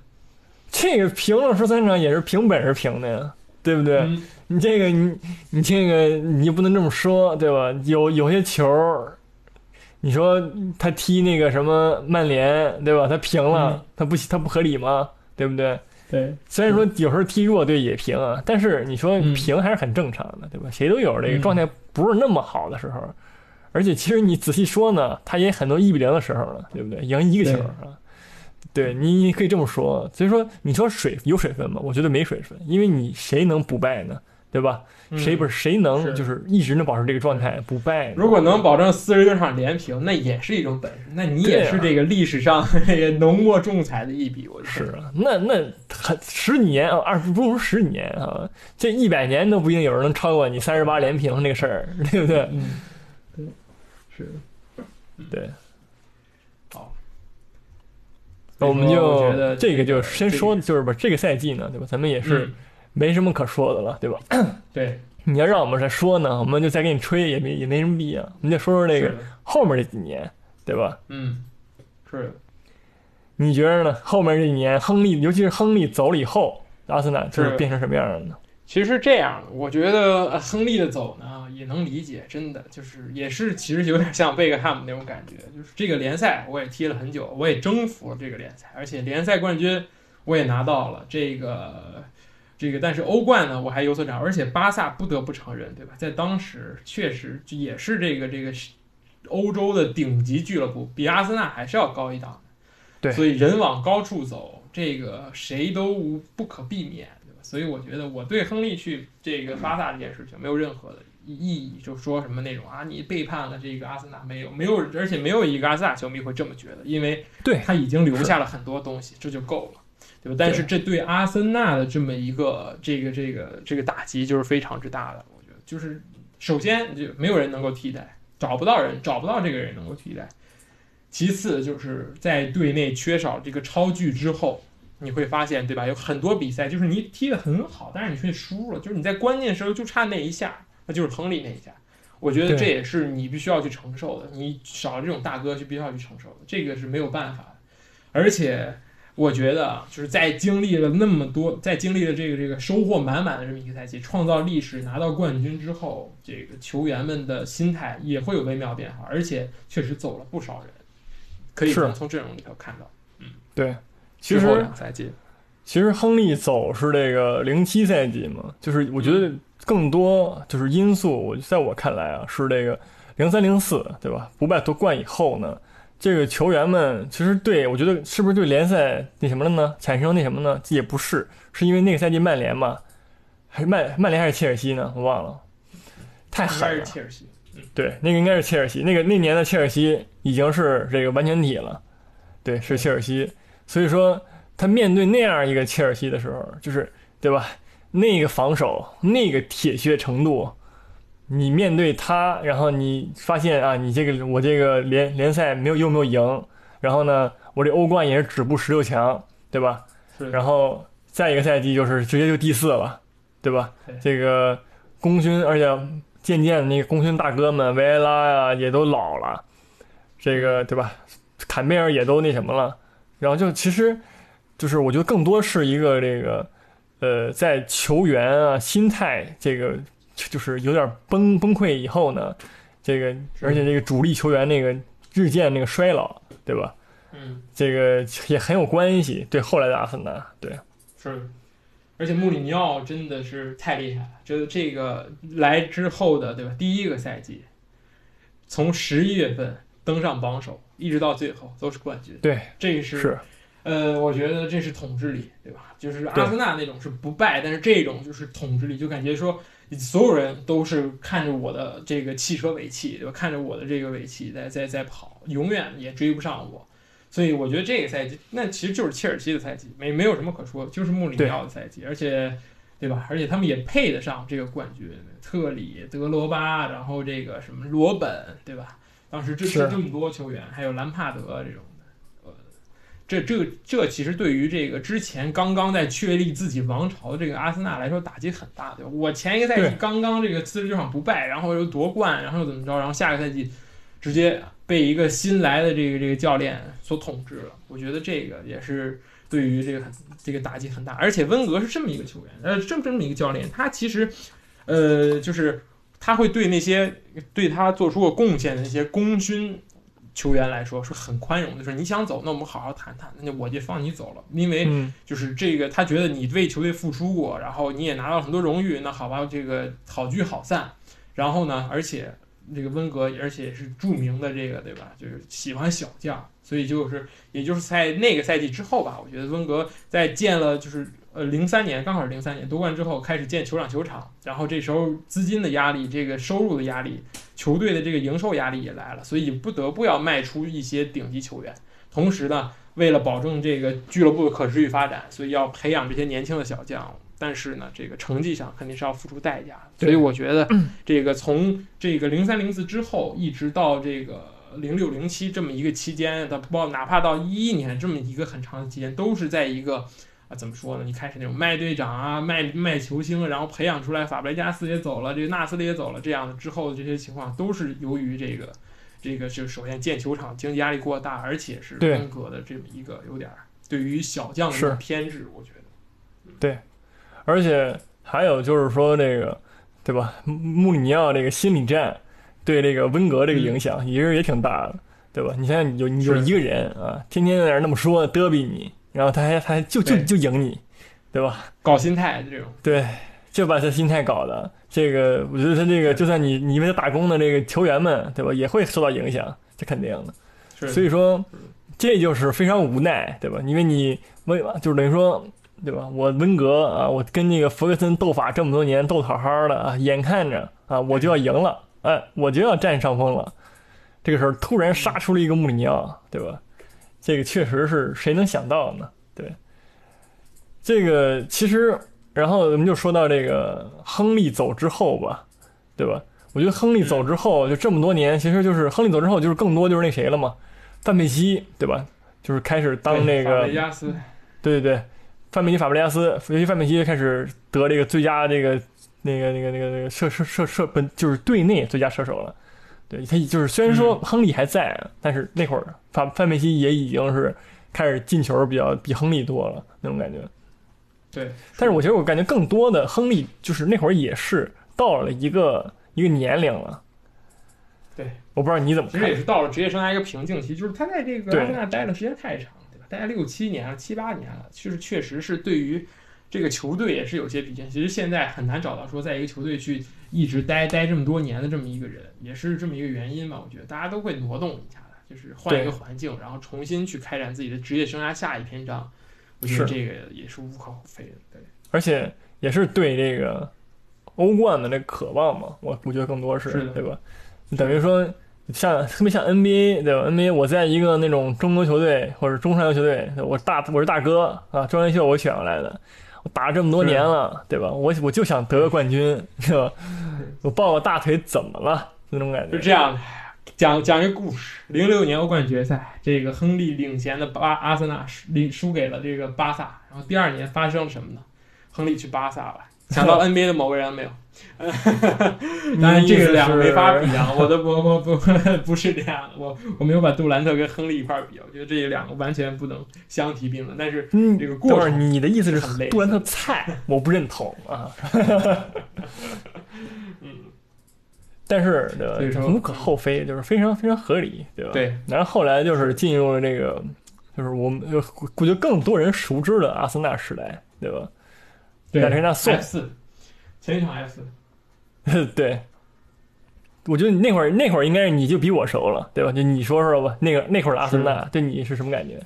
这个平了十三场也是凭本事平的呀，对不对？嗯你这个你你这个你不能这么说，对吧？有有些球儿，你说他踢那个什么曼联，对吧？他平了，嗯他不他不合理吗？对不对？对，虽然说有时候踢弱队也平啊，但是你说嗯平还是很正常的，对吧？谁都有这个嗯状态不是那么好的时候，而且其实你仔细说呢，他也很多一比零的时候了，对不对？赢一个球啊，对你你可以这么说。所以说，你说水有水分吗？我觉得没水分，因为你谁能不败呢？对吧？谁不是？谁能就是一直能保持这个状态不败？如果能保证四十九场连平，那也是一种本事。那你也是这个历史上 这个浓墨重彩的一笔，我觉得是啊，那那很十几年啊，二不如十几年啊，这一百年都不一定有人能超过你三十八连平那个事儿，对不对？嗯，对，是对，好。那我们就这个就先说，就是吧，这个赛季呢，对吧？咱们也是嗯没什么可说的了，对吧？对，你要让我们再说呢，我们就再给你吹，也没也没什么必要。我们就说说那个后面这几年，对吧？嗯，是的，你觉得呢？后面这几年，亨利，尤其是亨利走了以后，阿森纳就是是变成什么样了呢？其实是这样的，我觉得呃亨利的走呢也能理解，真的就是也是其实有点像贝克汉姆那种感觉，就是这个联赛我也踢了很久，我也征服了这个联赛，而且联赛冠军我也拿到了，这个这个，但是欧冠呢我还有所长，而且巴萨不得不承认，对吧？在当时确实就也是这个这个欧洲的顶级俱乐部，比阿森纳还是要高一档的，对所以人往高处走，这个谁都无不可避免。对吧？所以我觉得我对亨利去这个巴萨这件事情没有任何的意义，就说什么那种啊，你背叛了这个阿森纳，没有，没有，而且没有一个阿森纳球迷会这么觉得，因为对他已经留下了很多东西，这就够了，对吧？但是这对阿森纳的这么一个这个这个这个打击就是非常之大的，我觉得就是首先就没有人能够替代，找不到人，找不到这个人能够替代。其次就是在队内缺少这个超巨之后，你会发现，对吧？有很多比赛就是你踢得很好，但是你却输了，就是你在关键时候就差那一下，那就是亨利那一下。我觉得这也是你必须要去承受的，你少了这种大哥就必须要去承受的，这个是没有办法的。而且我觉得啊，就是在经历了那么多，在经历了这个这个收获满满的这么一个赛季，创造历史、拿到冠军之后，这个球员们的心态也会有微妙变化，而且确实走了不少人，可以是从从阵容里头看到。嗯对，其实两赛季，其实亨利走是这个零七赛季嘛，就是我觉得更多就是因素，我在我看来啊，是这个零三零四对吧？不败夺冠以后呢，这个球员们其实对我觉得是不是对联赛那什么了呢？产生那什么呢？也不是，是因为那个赛季曼联嘛，还是曼曼联还是切尔西呢？我忘了，太狠了。切尔西。对，那个应该是切尔西，那个那年的切尔西已经是这个完全体了，对，是切尔西。所以说，他面对那样一个切尔西的时候，就是对吧？那个防守，那个铁血程度，你面对他，然后你发现啊，你这个我这个联联赛没有又没有赢，然后呢，我这欧冠也是止步十六强，对吧？是然后再一个赛季就是直接就第四了，对吧？对这个功勋，而且渐渐那个功勋大哥们维埃拉呀也都老了，这个对吧？坎贝尔也都那什么了，然后就其实就是我觉得更多是一个这个呃，在球员啊心态这个就是有点崩崩溃以后呢，这个而且这个主力球员那个日渐那个衰老，对吧？嗯，这个也很有关系，对后来的阿森纳，对。是。而且穆里尼奥真的是太厉害了，这这个来之后的对吧？第一个赛季，从十一月份登上榜首，一直到最后都是冠军。对，这个是是，呃，我觉得这是统治力，对吧？就是阿森纳那种是不败，但是这种就是统治力，就感觉说所有人都是看着我的这个汽车尾气，对吧？看着我的这个尾气在在在跑，永远也追不上我。所以我觉得这个赛季，那其实就是切尔西的赛季，没没有什么可说，就是穆里尼奥的赛季，而且，对吧？而且他们也配得上这个冠军，特里、德罗巴，然后这个什么罗本，对吧？当时支持这么多球员，还有兰帕德这种这这这其实对于这个之前刚刚在确立自己王朝的这个阿森纳来说打击很大，对吧？我前一个赛季刚刚这个自制球场不败，然后又夺冠，然后又怎么着，然后下个赛季直接被一个新来的这个这个教练所统治了。我觉得这个也是对于这个很这个打击很大。而且温格是这么一个球员，呃，这么这么一个教练，他其实呃就是他会对那些对他做出过贡献的那些功勋球员来说是很宽容的，就是你想走，那我们好好谈谈，那就我就放你走了，因为嗯，就是这个，他觉得你为球队付出过，然后你也拿到很多荣誉，那好吧，这个好聚好散。然后呢，而且这个温格，而且是著名的这个对吧？就是喜欢小将，所以就是也就是在那个赛季之后吧，我觉得温格在建了就是呃零三年，刚好是零三年夺冠之后开始建球场球场，然后这时候资金的压力，这个收入的压力，球队的这个营收压力也来了，所以不得不要卖出一些顶级球员，同时呢。为了保证这个俱乐部的可持续发展，所以要培养这些年轻的小将。但是呢，这个成绩上肯定是要付出代价的。所以我觉得，这个从这个零三零四之后，一直到这个零六零七这么一个期间，到包哪怕到一一年这么一个很长的期间，都是在一个啊怎么说呢？你开始那种卖队长啊，卖卖球星，然后培养出来，法布雷加斯也走了，这个纳斯利也走了，这样的之后的这些情况，都是由于这个。这个就首先建球场经济压力过大，而且是对温格的这么一个有点儿对于小将的一是个偏执，我觉得对。而且还有就是说这个，对吧？穆穆里尼奥这个心理战对这个温格这个影响也是也挺大的，对吧？你现在，你就你就一个人啊，天天在那儿那么说嘚逼你，然后他还他还就就就赢你，对吧？搞心态这种，对，就把他心态搞的。这个，我觉得他这个，就算你你为他打工的这个球员们，对吧，也会受到影响，这肯定的。是所以说，这就是非常无奈，对吧？因为你温就是等于说，对吧？我温格啊，我跟那个弗格森斗法这么多年，斗得好好的啊，眼看着啊我就要赢了，哎，我就要占上风了。这个时候突然杀出了一个穆里尼奥，对吧？这个确实是谁能想到呢？对，这个其实，然后我们就说到这个亨利走之后吧，对吧？我觉得亨利走之后，就这么多年，其实就是亨利走之后，就是更多就是那谁了嘛，范佩西，对吧？就是开始当那个对对对，范佩西、法布雷加斯，尤其范佩西开始得这个最佳这个那个那个那个那个射射射射本就是队内最佳射手了。对他就是虽然说亨利还在，但是那会儿范范佩西也已经是开始进球比较比亨利多了那种感觉。对，但是我觉得我感觉更多的亨利就是那会儿也是到了一个一个年龄了。对，我不知道你怎么看其实也。是到了职业生涯一个瓶颈期，就是他在这个对阿森纳待的时间太长，对吧？待了六七年了，七八年了，就是确实是对于这个球队也是有些比肩。其实现在很难找到说在一个球队去一直待待这么多年的这么一个人，也是这么一个原因吧。我觉得大家都会挪动一下的，就是换一个环境，然后重新去开展自己的职业生涯下一篇章。我觉得这个也是无可厚非的。对，而且也是对这个欧冠的那渴望嘛，我我觉得更多是是对吧？等于说像特别像 NBA 对吧？NBA 我在一个那种中国球队或者中上游球队，我大我是大哥啊，庄元秀我选过来的，我打了这么多年了，对吧？我我就想得个冠军，是吧？我抱个大腿怎么了？那种感觉就这样的，讲讲一个故事。零六年欧冠决赛，这个亨利领衔的巴阿森纳输领输给了这个巴萨，然后第二年发生了什么呢？亨利去巴萨了。想到 NBA 的某个人没有？当然，这个两个没法比啊！我的我我不 不是这样的，我我没有把杜兰特跟亨利一块儿比，我觉得这两个完全不能相提并论。但是嗯，这个过程你的意思是很累是杜兰特菜，我不认同啊。嗯，但是无可厚非，就是非常非常合理，对吧？。对，然后后来就是进入了这个，就是我们呃我觉得更多人熟知的阿森纳时代，对吧？对亚特兰大送四，前一场 F 四，对。我觉得那会儿那会儿应该是你就比我熟了，对吧？就你说说吧，那个那会儿的阿森纳对你是什么感觉？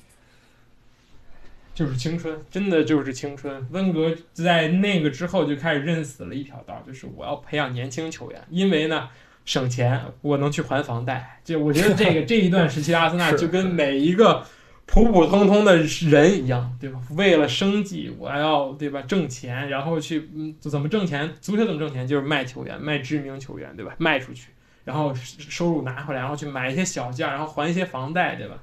就是青春，真的就是青春。温格在那个之后就开始认死了一条道，就是我要培养年轻球员，因为呢省钱，我能去还房贷。就我觉得这个这一段时期，阿森纳 就跟每一个普普通通的人一样，对吧？为了生计，我要对吧挣钱，然后去嗯怎么挣钱？足球怎么挣钱？就是卖球员，卖知名球员，对吧？卖出去，然后收入拿回来，然后去买一些小件，然后还一些房贷，对吧？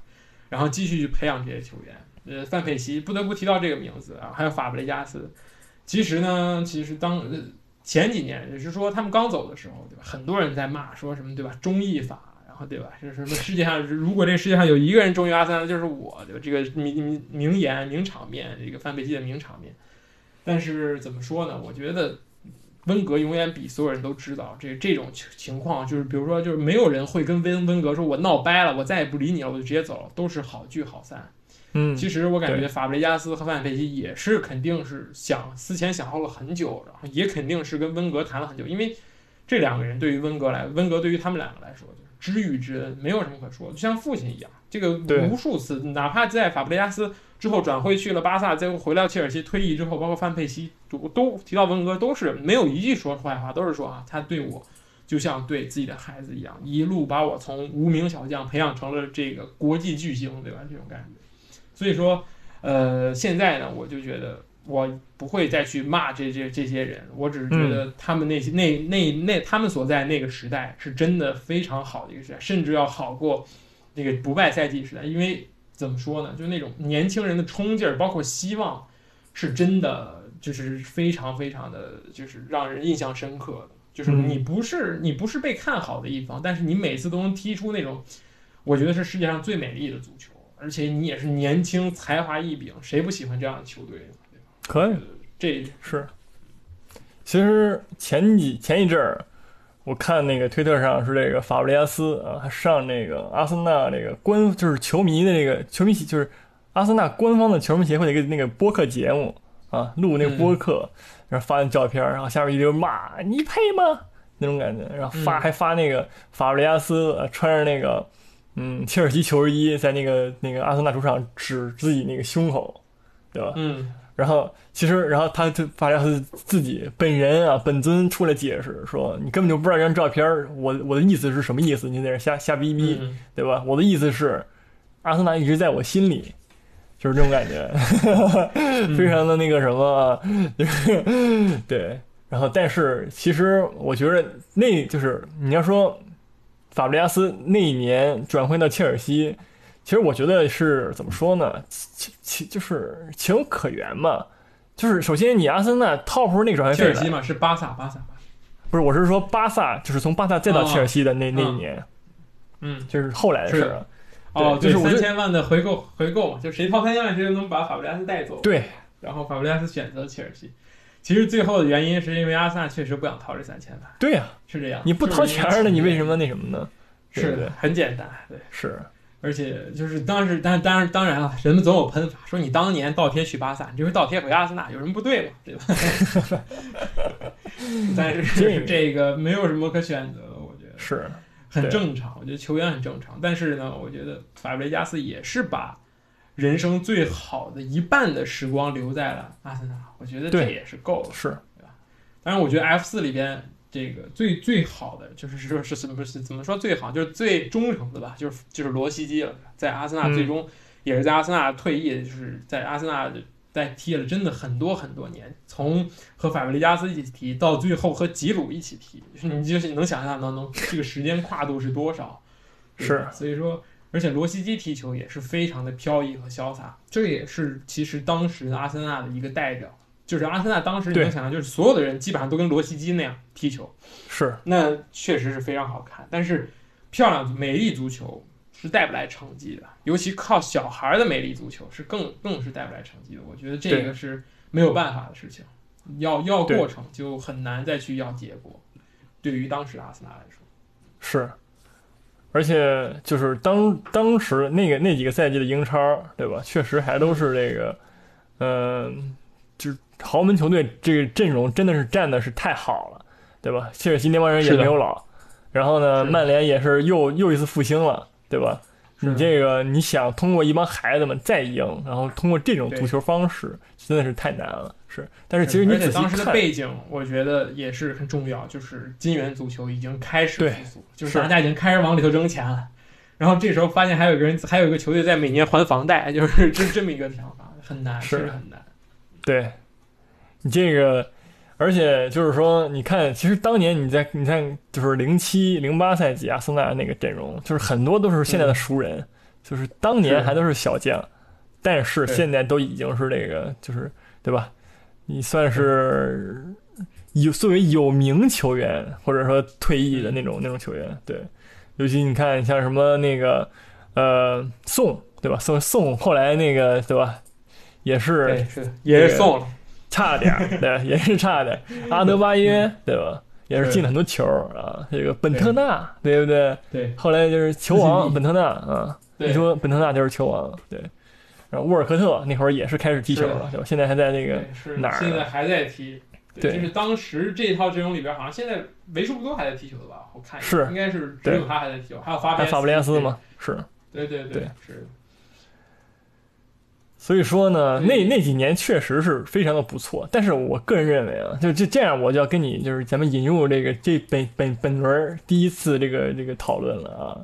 然后继续去培养这些球员。呃，范佩西不得不提到这个名字啊，还有法布雷加斯。其实呢，其实当呃前几年也是说他们刚走的时候，对吧？很多人在骂说什么，对吧？中意法，对吧？就是什么世界上如果这个世界上有一个人忠于阿森纳，就是我，对吧？这个名名名言、名场面，这个范佩西的名场面。但是怎么说呢？我觉得温格永远比所有人都知道这这种情情况，就是比如说，就是没有人会跟温温格说，我闹掰了，我再也不理你了，我就直接走了，都是好聚好散。嗯，其实我感觉法布雷加斯和范佩西也是肯定是想思前想后了很久，然后也肯定是跟温格谈了很久，因为这两个人对于温格来，温格对于他们两个来说就是知遇之恩，没有什么可说，就像父亲一样。这个无数次，哪怕在法布雷加斯之后转会去了巴萨，最后回到切尔西退役之后，包括范佩西都都提到温哥，都是没有一句说坏话，都是说啊，他对我就像对自己的孩子一样，一路把我从无名小将培养成了这个国际巨星，对吧？这种感觉。所以说，呃，现在呢，我就觉得我不会再去骂这这这些人，我只是觉得他们那些、那那那他们所在那个时代是真的非常好的一个时代，甚至要好过那个不败赛季时代，因为怎么说呢，就那种年轻人的冲劲儿，包括希望，是真的就是非常非常的，就是让人印象深刻的。就是嗯你不是你不是被看好的一方，但是你每次都能踢出那种，我觉得是世界上最美丽的足球，而且你也是年轻才华异禀，谁不喜欢这样的球队呢？可以。这是。其实前几前一阵儿，我看那个推特上是这个法布雷加斯啊，他上那个阿森纳那个官就是球迷的这个球迷就是阿森纳官方的球迷协会的一个那个播客节目啊，录那个播客，然后发那照片，然后下面一堆骂你配吗？那种感觉，然后发、嗯。还发那个法布雷加斯、呃穿着那个嗯切尔西球衣在那个那个阿森纳主场指自己那个胸口，对吧？嗯然后其实，然后他就发现他自己本人啊，本尊出来解释说，你根本就不知道这张照片儿，我我的意思是什么意思？你在这瞎瞎逼逼，嗯对吧？我的意思是，阿森纳一直在我心里，就是这种感觉，非常的那个什么，就是对。然后，但是其实我觉得那就是你要说法布雷加斯那一年转会到切尔西，其实我觉得是怎么说呢？其其就是情有可原嘛。就是首先你阿森纳掏不出那个转会费，切尔西嘛是巴萨，巴萨，不是，我是说巴萨，就是从巴萨再到切尔西的那、那一嗯年，嗯，就是后来的事儿啊。哦，就是三千万的回购回购嘛，就谁掏三千万，谁就能把法布雷加斯带走。对，然后法布雷加斯选择切尔西。其实最后的原因是因为阿森纳确实不想掏这三千万，对呀、是这样。你不掏钱儿呢，你为什么？那什么呢？是的，很简单，对。是，而且就是当时，但当然当然了，人们总有喷法，说你当年倒贴去巴萨，你这回倒贴回阿森纳，有什么不对吗？对吧？但这是这个没有什么可选择的，我觉得是，很正常。我觉得球员很正常，但是呢，我觉得法布雷加斯也是把人生最好的一半的时光留在了阿森纳，我觉得这也是够了。是当然，我觉得 F 四里边这个最最好的就是说是什么是怎么说最好，就是最忠诚的吧，就是就是罗西基了，在阿森纳嗯最终、也是在阿森纳退役，就是在阿森纳在踢了真的很多很多年，从和法布雷加斯一起踢到最后和吉鲁一起踢，你就是你能想象到能这个时间跨度是多少？是所以说。而且罗西基踢球也是非常的飘逸和潇洒，这也是其实当时的阿森纳的一个代表。就是阿森纳当时你能想象，就是所有的人基本上都跟罗西基那样踢球，是，那确实是非常好看。但是漂亮美丽足球是带不来成绩的，尤其靠小孩的美丽足球是更更是带不来成绩的。我觉得这个是没有办法的事情，要要过程就很难再去要结果。对于当时的阿森纳来说，是，而且就是当当时那个那几个赛季的英超，对吧？确实还都是这个，嗯、就是豪门球队这个阵容真的是站的是太好了，对吧？切尔西那帮人也没有老，然后呢，曼联也是又又一次复兴了，对吧？你这个你想通过一帮孩子们再赢，然后通过这种足球方式，真的是太难了。是，但是其实你仔细而且当时的，背景，我觉得也是很重要，就是金元足球已经开始对复苏，就是是大家已经开始往里头扔钱了。然后这时候发现还有一个人，还有一个球队在每年还房贷，就是这这么一个想法，很难，是确实很难。对，你这个，而且就是说，你看，其实当年你在你看，就是零七零八赛季阿森纳那个阵容，就是很多都是现在的熟人，就是当年还都是小将，但是现在都已经是这个，就是对吧？你算是有作为有名球员，或者说退役的那种那种球员，对，尤其你看像什么那个呃宋，对吧？宋宋后来那个对吧？也是对，是也是送了，差点儿，对，也是差点。阿德巴约，对吧？也是进了很多球啊。这个本特纳，对不对？对后来就是球王本特纳啊，对一说本特纳就是球王，对。然后沃尔科特那会儿也是开始踢球了，对吧？现在还在那个是哪儿啊现在还在踢。对就是当时这套阵容里边，好像现在为数不多还在踢球的吧？我看是应该是只有他还在踢球，还有法比还法布雷加斯嘛，是。对对对是。所以说呢，那那几年确实是非常的不错，但是我个人认为啊，就就这样，我就要跟你就是咱们引入这个这本本本轮第一次这个这个讨论了啊。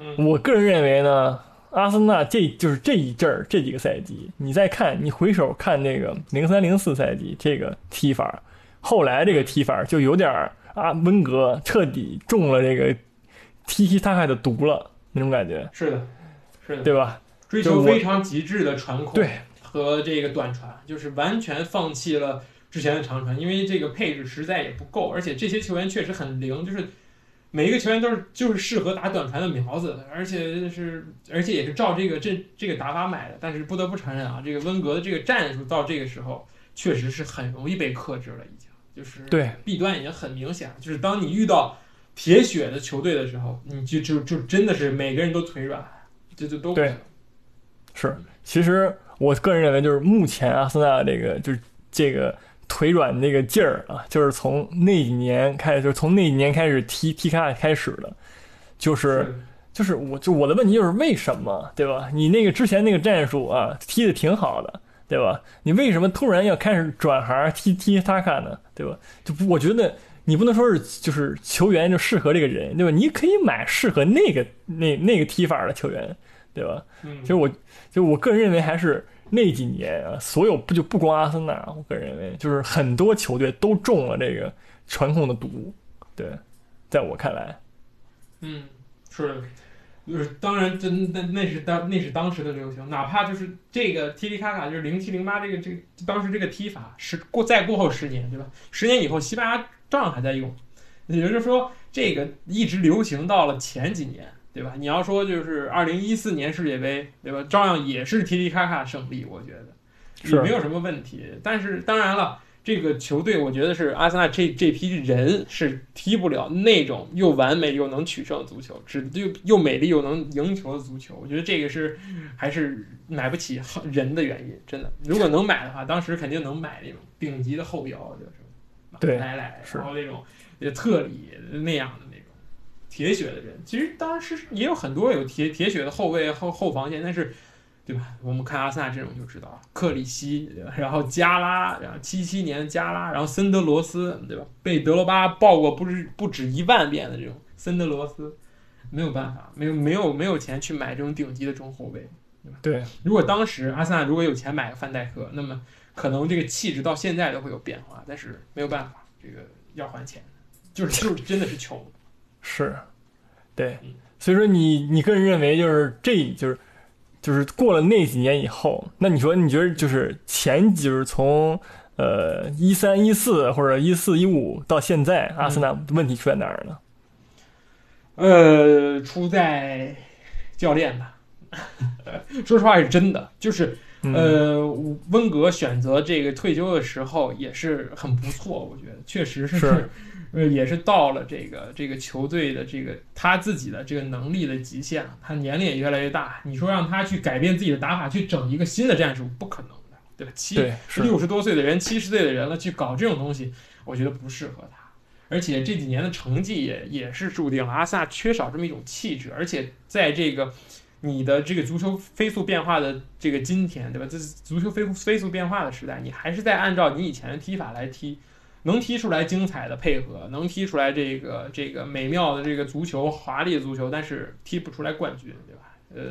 嗯，我个人认为呢，阿森纳这就是这一阵儿这几个赛季，你再看，你回首看那个零三零四赛季这个踢法，后来这个踢法就有点儿啊，温格彻底中了这个踢踢踏踏的毒了那种感觉，是的，是的，对吧？追求非常极致的传控，对和这个短传，就是完全放弃了之前的长传，因为这个配置实在也不够，而且这些球员确实很灵，就是每一个球员都是就是适合打短传的苗子，而且是而且也是照这个这这个打法买的。但是不得不承认啊，这个温格的这个战术到这个时候确实是很容易被克制了，已经就是对弊端已经很明显了，就是当你遇到铁血的球队的时候，你就就就真的是每个人都腿软，这就都对行是，其实我个人认为，就是目前阿森纳这个就是这个腿软那个劲儿啊，就是从那几年开始，就是从那几年开始踢踢卡开始的，就是就是我就我的问题就是为什么，对吧？你那个之前那个战术啊，踢的挺好的，对吧？你为什么突然要开始转行踢踢他卡呢？对吧？就我觉得你不能说是就是球员就适合这个人，对吧？你可以买适合那个那那个踢法的球员，对吧？嗯其实我就我个人认为还是那几年啊，所有不就不光阿森纳，我个人认为就是很多球队都中了这个传控的毒，对，在我看来，嗯，是，就是当然，真那那是当那是当时的流行，哪怕就是这个踢踢卡卡，就是零七零八这个这个当时这个踢法，十过再过后十年，对吧？十年以后，西班牙照样还在用，也就是说，这个一直流行到了前几年，对吧？你要说就是二零一四年世界杯，对吧？照样也是踢踢卡卡胜利，我觉得是也没有什么问题。但是当然了。这个球队，我觉得是阿森纳这这批人是踢不了那种又完美又能取胜的足球，只又又美丽又能赢球的足球。我觉得这个是还是买不起人的原因，真的。如果能买的话，当时肯定能买那种顶级的后腰，就是马来来，然后那种呃特里那样的铁血的人。其实当时也有很多有铁铁血的后卫后后防线，但是对吧？我们看阿森纳阵容就知道，克里希，对吧然后加拉，然后七七年加拉，然后森德罗斯，对吧？被德罗巴爆过不止不止一万遍的这种森德罗斯，没有办法，没有没有没有钱去买这种顶级的中后卫。对，如果当时阿森纳如果有钱买个范戴克，那么可能这个气质到现在都会有变化，但是没有办法，这个要还钱，就是就是真的是穷。是，对嗯，所以说你你个人认为就是这就是就是过了那几年以后，那你说你觉得就是前就是从呃一三一四或者一四一五到现在，阿森纳问题出在哪儿呢？呃，出在教练吧。说实话是真的，就是嗯呃，温格选择这个退休的时候也是很不错，我觉得确实是，是呃，也是到了这个这个球队的这个他自己的这个能力的极限了。他年龄也越来越大，你说让他去改变自己的打法，去整一个新的战术，不可能的，对吧？七对是六十多岁的人，七十岁的人了，去搞这种东西，我觉得不适合他。而且这几年的成绩也也是注定了阿萨缺少这么一种气质，而且在这个你的这个足球飞速变化的这个今天，对吧？这是足球飞飞速变化的时代，你还是在按照你以前的踢法来踢，能踢出来精彩的配合，能踢出来这个这个美妙的这个足球、华丽的足球，但是踢不出来冠军，对吧？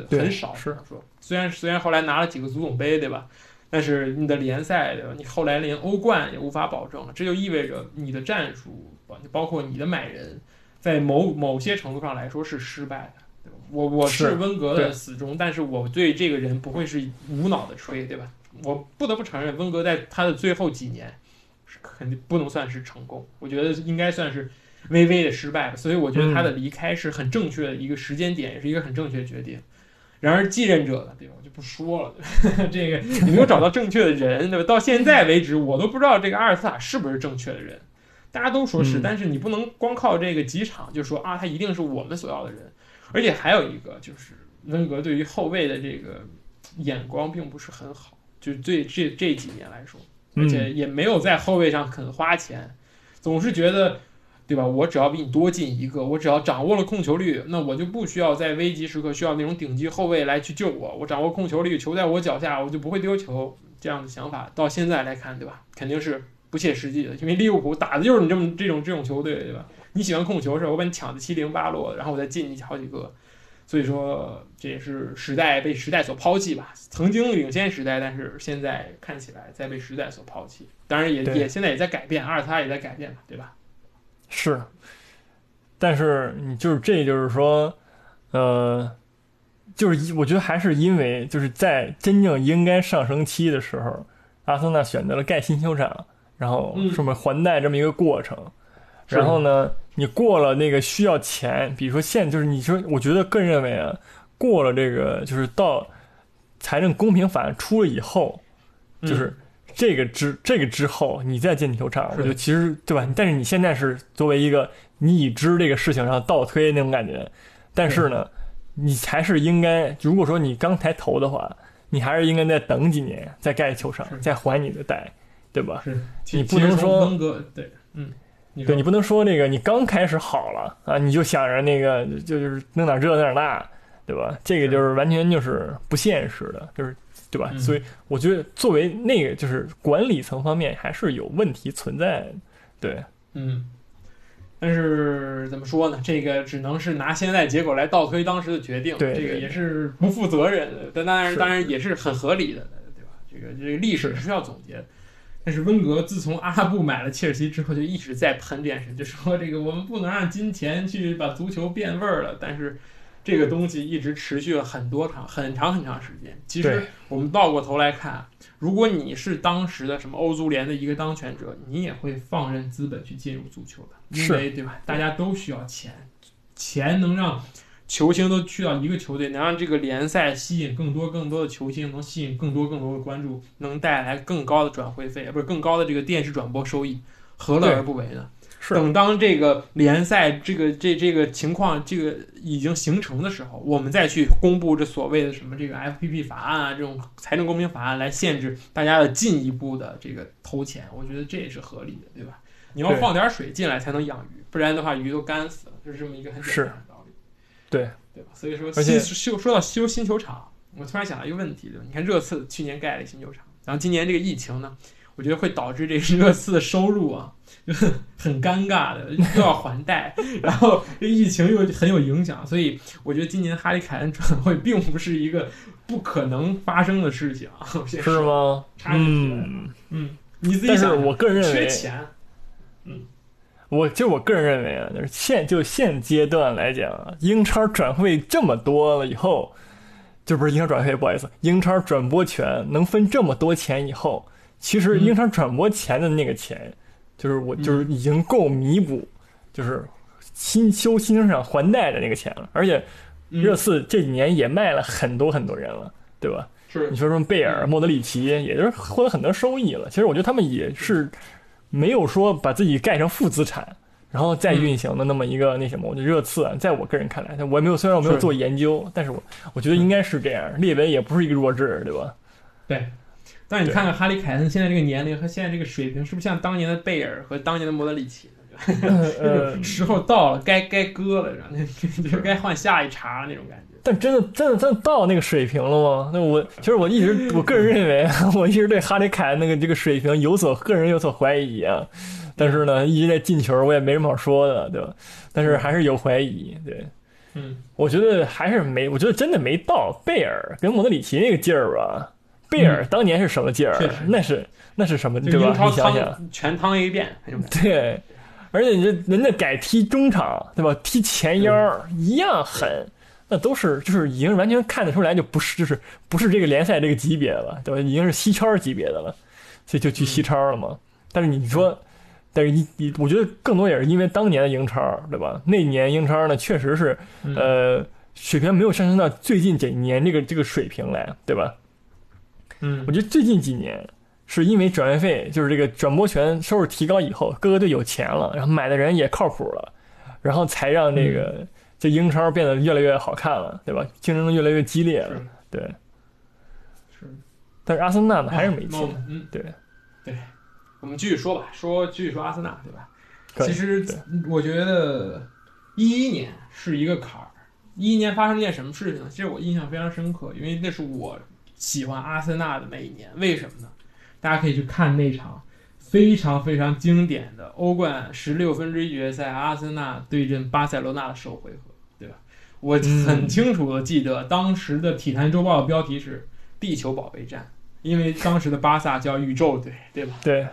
呃，很少。是说，虽然虽然后来拿了几个足总杯，对吧？但是你的联赛，对吧？你后来连欧冠也无法保证了，这就意味着你的战术，包括你的买人，在某某些程度上来说是失败的。对吧我我是是温格的死忠，但是我对这个人不会是无脑的吹，对吧？我不得不承认，温格在他的最后几年是肯定不能算是成功，我觉得应该算是微微的失败吧。所以我觉得他的离开是很正确的一个时间点，也是一个很正确的决定。然而继任者呢，对吧？我就不说了，对 吧这个你没有找到正确的人，对吧？到现在为止，我都不知道这个阿尔斯塔是不是正确的人。大家都说是，嗯但是你不能光靠这个几场就说啊，他一定是我们所要的人。而且还有一个就是温格对于后卫的这个眼光并不是很好，就是对这这几年来说，而且嗯也没有在后卫上肯花钱，总是觉得，对吧？我只要比你多进一个，我只要掌握了控球率，那我就不需要在危急时刻需要那种顶级后卫来去救我。我掌握控球率，球在我脚下，我就不会丢球。这样的想法到现在来看，对吧？肯定是不切实际的，因为利物浦打的就是你这么这种这种球队，对吧？你喜欢控球是吧？我把你抢的七零八落，然后我再进你好几个。所以说，这也是时代被时代所抛弃吧。曾经领先时代，但是现在看起来在被时代所抛弃。当然也也现在也在改变，阿尔萨也在改变嘛，对吧？是，但是你就是这就是说，呃，就是一我觉得还是因为就是在真正应该上升期的时候，阿森纳选择了盖新球场，然后嗯什么还贷这么一个过程，是然后呢，你过了那个需要钱，比如说现就是你说，我觉得个人认为啊，过了这个就是到财政公平法出了以后，嗯就是这个之这个之后，你再进球场，我是觉得其实对吧？但是你现在是作为一个你已知这个事情上倒推那种感觉，但是呢，你还是应该，如果说你刚才投的话，你还是应该再等几年，再盖球场，再还你的贷，对吧？是，你不能说对，嗯，对你不能说那个你刚开始好了啊，你就想着那个就就是弄点这弄点那，对吧？这个就是完全就是不现实的，就是对吧？嗯所以我觉得作为那个就是管理层方面还是有问题存在，对，嗯，但是怎么说呢？这个只能是拿现在结果来倒推当时的决定，这个对对也是不负责任的，但当然当然也是很合理的，对吧？这个这个历史是需要总结的。但是温格自从阿布买了切尔西之后，就一直在喷这件事，就说这个我们不能让金钱去把足球变味儿了。但是这个东西一直持续了很多长、很长很长时间。其实我们倒过头来看，如果你是当时的什么欧足联的一个当权者，你也会放任资本去进入足球的，因为对吧？大家都需要钱，钱能让球星都去到一个球队，能让这个联赛吸引更多更多的球星，能吸引更多更多的关注，能带来更高的转会费，不是更高的这个电视转播收益，何乐而不为呢？是等当这个联赛这个这这个情况这个已经形成的时候，我们再去公布这所谓的什么这个 FPP 法案啊，这种财政公平法案来限制大家的进一步的这个投钱，我觉得这也是合理的，对吧？你要放点水进来才能养鱼，不然的话鱼都干死了，就是这么一个很简单对对吧？所以说而且新修说到修新球场，我突然想到一个问题，对吧？你看热刺去年盖了新球场，然后今年这个疫情呢，我觉得会导致这个热刺的收入啊，就很很尴尬的，又要还贷，然后这疫情又很有影响，所以我觉得今年哈里凯恩转会并不是一个不可能发生的事情，是是？吗？嗯，嗯，你自己想，我个人认为，缺钱，我就是我个人认为啊，就是现就现阶段来讲啊，英超转会这么多了以后，就不是英超转会，不好意思，英超转播权能分这么多钱以后，其实嗯。英超转播钱的那个钱，就是我就是已经够弥补，就是新修新球场还贷的那个钱了，而且嗯。热刺这几年也卖了很多很多人了，对吧？是。你说什么贝尔、嗯。莫德里奇，也就是获得很多收益了。其实我觉得他们也是没有说把自己盖成负资产，然后再运行的那么一个那什么。我觉得热刺啊，在我个人看来，我也没有虽然我没有做研究，但是我我觉得应该是这样。列维也不是一个弱智，对吧？对。但是你看看哈里凯恩现在这个年龄和现在这个水平，是不是像当年的贝尔和当年的莫德里奇？呃，时候到了，该该割了，然后就就该换下一茬那种感觉。但真的真的真的到那个水平了吗？那我其实我一直我个人认为，我一直对哈里凯那个这个水平有所个人有所怀疑啊。但是呢，一直在进球，我也没什么好说的，对吧？但是还是有怀疑，对。嗯，我觉得还是没，我觉得真的没到贝尔跟莫德里奇那个劲儿吧。贝尔当年是什么劲儿？嗯那是那是什么对吧？你想想，全趟一遍。对，而且你这人家改踢中场，对吧？踢前腰、嗯一样狠，那都是就是已经完全看得出来，就不是就是不是这个联赛这个级别了，对吧？已经是西超级别的了，所以就去西超了嘛。但是你说，但是你你，我觉得更多也是因为当年的英超，对吧？那年英超呢，确实是嗯呃水平没有上升到最近这几年这个这个水平来，对吧？嗯我觉得最近几年是因为转会费，就是这个转播权收入提高以后，各个队有钱了，然后买的人也靠谱了，然后才让这个、嗯这英超变得越来越好看了，对吧？竞争越来越激烈了，对。是，但是阿森纳呢还是没那我钱，们嗯，对对，我们继续说吧，说继续说阿森纳，对吧？其实我觉得一一年是一个坎儿，一一年发生了件什么事情呢？其实我印象非常深刻，因为那是我喜欢阿森纳的那一年。为什么呢？大家可以去看那场非常非常经典的欧冠十六分之一决赛，阿森纳对阵巴塞罗那的首回合，对吧？我很清楚的记得当时的《体坛周报》的标题是“地球保卫战”，因为当时的巴萨叫宇宙队，对吧？对，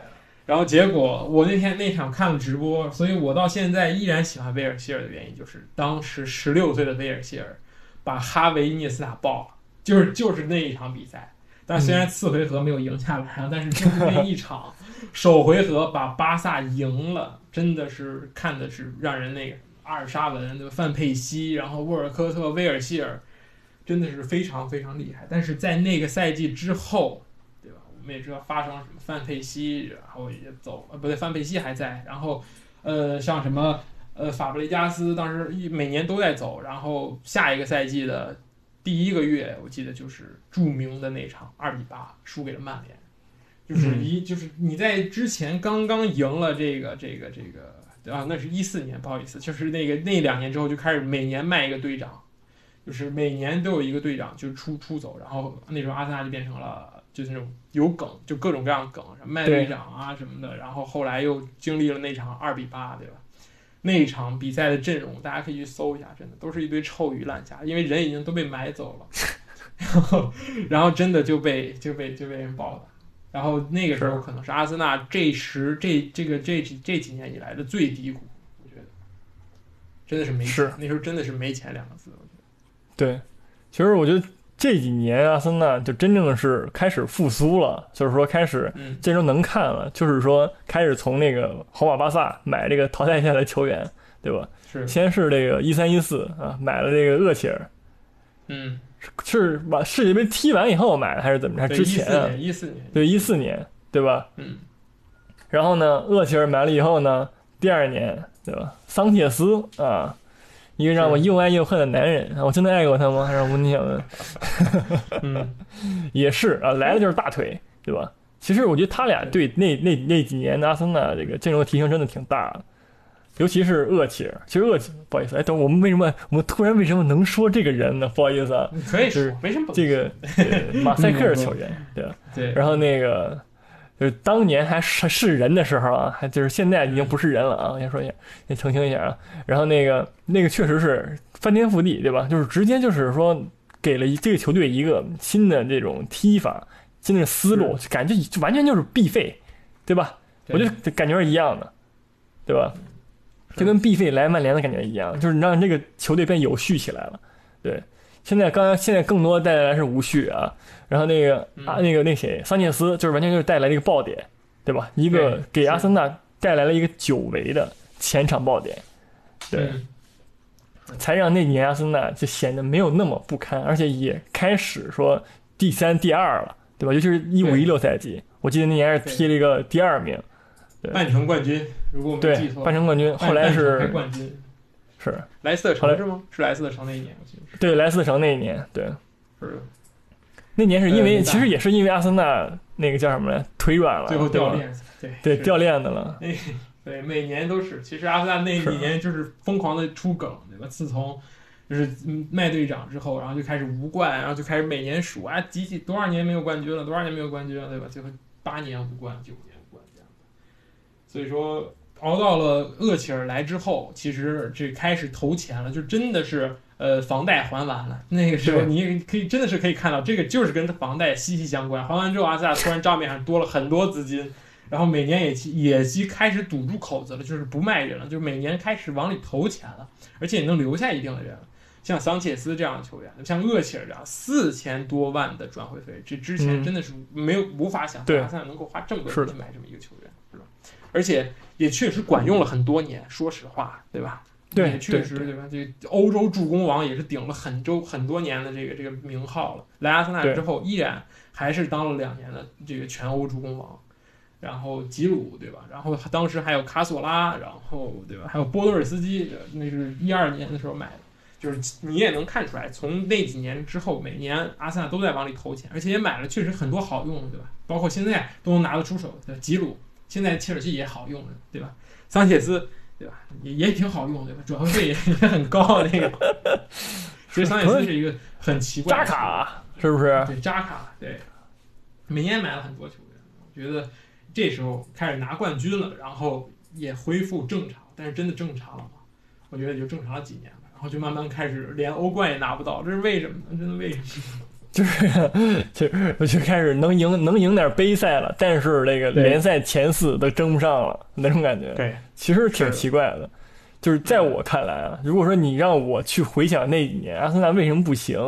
然后结果我那天那场看了直播，所以我到现在依然喜欢威尔希尔的原因就是当时十六岁的威尔希尔把哈维涅斯塔爆了，就是就是那一场比赛。但虽然次回合没有赢下来啊，但是就是那一场首回合把巴萨赢了，真的是看的是让人那个阿尔沙文、对吧？范佩西，然后沃尔科特、威尔希尔，真的是非常非常厉害。但是在那个赛季之后，对吧？我们也知道发生了什么，范佩西然后也走了，不对，范佩西还在，然后呃，像什么呃法布雷加斯当时每年都在走，然后下一个赛季的第一个月，我记得就是著名的那场二比八输给了曼联，就是一、就是你在之前刚刚赢了这个这个这个啊，那是一四年，不好意思，就是那个那两年之后就开始每年卖一个队长，就是每年都有一个队长就出出走，然后那时候阿森纳就变成了就是那种有梗，就各种各样的梗，什么卖队长啊什么的，然后后来又经历了那场二比八，对吧？那一场比赛的阵容，大家可以去搜一下，真的都是一堆臭鱼烂虾，因为人已经都被买走了，然后然后真的就被就被就被人爆了。然后那个时候可能是阿森纳这十这这个这几这几年以来的最低谷，我觉得。真的是没钱是，那时候真的是没钱两个字，我觉得。对，其实我觉得这几年阿森纳就真正是开始复苏了，就是说开始这时候能看了，就是说开始从那个皇马、巴萨买这个淘汰下来的球员，对吧？是，先是这个一三一四啊，买了这个厄齐尔，嗯，是把世界杯踢完以后买的，还是怎么着？之前啊？一四年，对，一四年，对吧？嗯，然后呢，厄齐尔买了以后呢，第二年，对吧？桑切斯啊，一个让我又爱又恨的男人，啊我真的爱过他吗？还是我你想问，嗯，也是啊，来了就是大腿，对吧？其实我觉得他俩对那那那几年的阿森纳这个阵容提升真的挺大的，尤其是厄齐尔。其实厄齐，不好意思，哎，等我们为什么我们突然为什么能说这个人呢？不好意思啊，可以就是说，没什么这个马赛克尔球员，对吧？对，然后那个就是当年还是是人的时候啊，还就是现在已经不是人了啊。我先说一下，先澄清一下啊。然后那个那个确实是翻天覆地，对吧？就是直接就是说给了一这个球队一个新的这种踢法，新的思路，就感觉就完全就是必废，对吧？我觉得感觉是一样的，对吧？就跟必费来曼联的感觉一样，就是让这个球队变有序起来了。对，现在刚刚现在更多带来是无序啊，然后那个啊那个那谁桑切斯就是完全就是带来了一个爆点，对吧？一个给阿森纳带来了一个久违的前场爆点，对，嗯才让那年阿森纳就显得没有那么不堪，而且也开始说第三、第二了，对吧？尤其是一五对一六赛季，我记得那年是踢了一个第二名，半程冠军，如果我没对记，错，半程冠军，后来是冠军，是莱斯特城是吗？是莱斯特城那一年，我记得是。对莱斯特城那一年，对，是那年是因为其实也是因为阿森纳那个叫什么来，腿软了，最后掉链子，对对掉链子了，对，每年都是。其实阿森纳那是几年就是疯狂的出梗，对吧？自从就是嗯麦队长之后，然后就开始无冠，然后就开始每年数啊，几几多少年没有冠军了，多少年没有冠军了，对吧？最后八年无冠，九年。所以说，熬到了厄齐尔来之后，其实这开始投钱了，就真的是。呃，房贷还完了，那个时候对你也可以真的是可以看到，这个就是跟房贷息息相关。还完之后，阿森纳突然账面上多了很多资金，然后每年也其也其开始堵住口子了，就是不卖人了，就是每年开始往里投钱了，而且也能留下一定的人了。像桑切斯这样的球员，像厄齐尔这样四千多万的转会费，这之前嗯真的是没有无法想象对阿森纳能够花这么多钱去买这么一个球员？而且也确实管用了很多年，说实话，对吧？对也确实对吧？这个欧洲助攻王也是顶了很周很多年的这个这个名号了。来阿森纳之后，依然还是当了两年的这个全欧助攻王。然后吉鲁对吧？然后当时还有卡索拉，然后对吧？还有波多尔斯基，那是一二年的时候买的。就是你也能看出来，从那几年之后，每年阿森纳都在往里投钱，而且也买了确实很多好用的，对吧？包括现在都能拿得出手的吉鲁，现在切尔西也好用了，对吧？桑切斯，对吧？也也挺好用，对吧？转会费也也很高，那个。其实桑切斯是一个很奇怪扎的扎卡是不是？对扎卡，对，每年买了很多球员，我觉得这时候开始拿冠军了，然后也恢复正常，但是真的正常了吗？我觉得也就正常了几年吧，然后就慢慢开始连欧冠也拿不到，这是为什么呢？真的为什么？就是 就我就开始能赢能赢点杯赛了，但是那个联赛前四都争不上了那种感觉，对，其实挺奇怪的。就是在我看来啊，如果说你让我去回想那几年阿森纳为什么不行，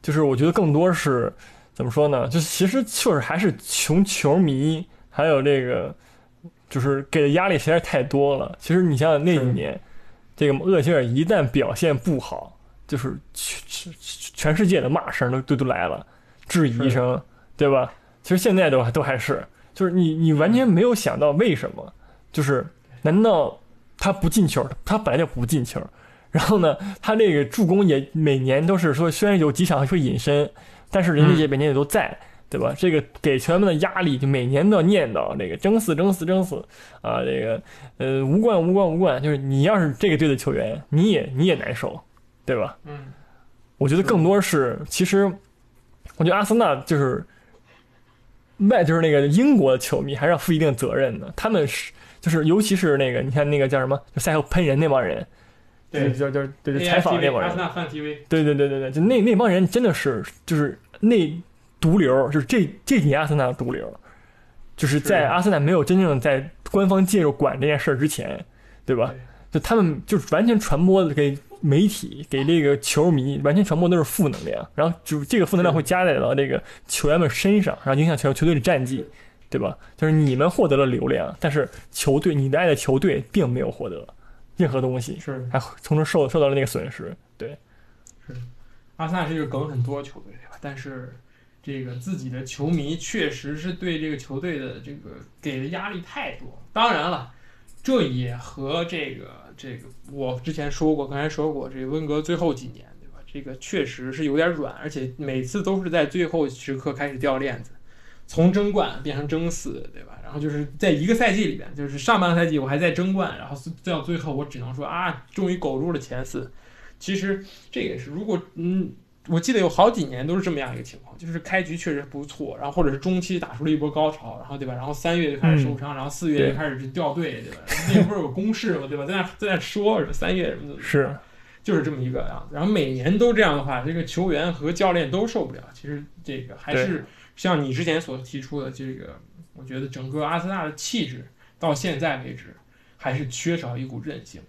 就是我觉得更多是怎么说呢？就是其实确实还是穷球迷还有这个，就是给的压力实在是太多了。其实你想想那几年，这个厄齐尔一旦表现不好，就是全全世界的骂声都都都来了，质疑声，对吧？其实现在都都还是，就是你你完全没有想到为什么，就是难道他不进球？他本来就不进球，然后呢，他这个助攻也每年都是说，虽然有几场会隐身，但是人家也每年也都在。对吧？这个给球员们的压力，就每年都要念叨这个争四、争四、争四啊！这个呃，无冠、无冠、无冠，就是你要是这个队的球员，你也你也难受，对吧？嗯，我觉得更多是，其实我觉得阿森纳就是外就是那个英国的球迷还是要负一定责任的。他们是就是尤其是那个你看那个叫什么，就赛后喷人那帮人，对，就就对对采访那帮人阿森，纳范 TV，对对对对对，就那那帮人真的是就是那毒瘤，就是这这几年阿森纳的毒瘤，就是在阿森纳没有真正在官方介入管这件事儿之前，对吧？就他们就是完全传播的给媒体、给这个球迷，完全传播都是负能量，然后就这个负能量会加载到这个球员们身上，然后影响球球队的战绩，对吧？就是你们获得了流量，但是球队你的爱的球队并没有获得任何东西，是还从中受受到了那个损失。对，是阿森纳是一个梗很多球队，对吧？但是这个自己的球迷确实是对这个球队的这个给的压力太多。当然了，这也和这个这个我之前说过，刚才说过，这个温格最后几年，对吧？这个确实是有点软，而且每次都是在最后时刻开始掉链子。从争冠变成争四，对吧？然后就是在一个赛季里边，就是上半赛季我还在争冠，然后到最后我只能说啊，终于苟住了前四。其实这也是，如果嗯，我记得有好几年都是这么样一个情况，就是开局确实不错，然后或者是中期打出了一波高潮，然后对吧？然后三月就开始受伤，然后四月就开始掉队，对吧？那不是有公式嘛，对吧？在那在那说什么三月什么的，是就是这么一个样子。然后每年都这样的话，这个球员和教练都受不了。其实这个还是像你之前所提出的这个，我觉得整个阿森纳的气质到现在为止还是缺少一股韧性。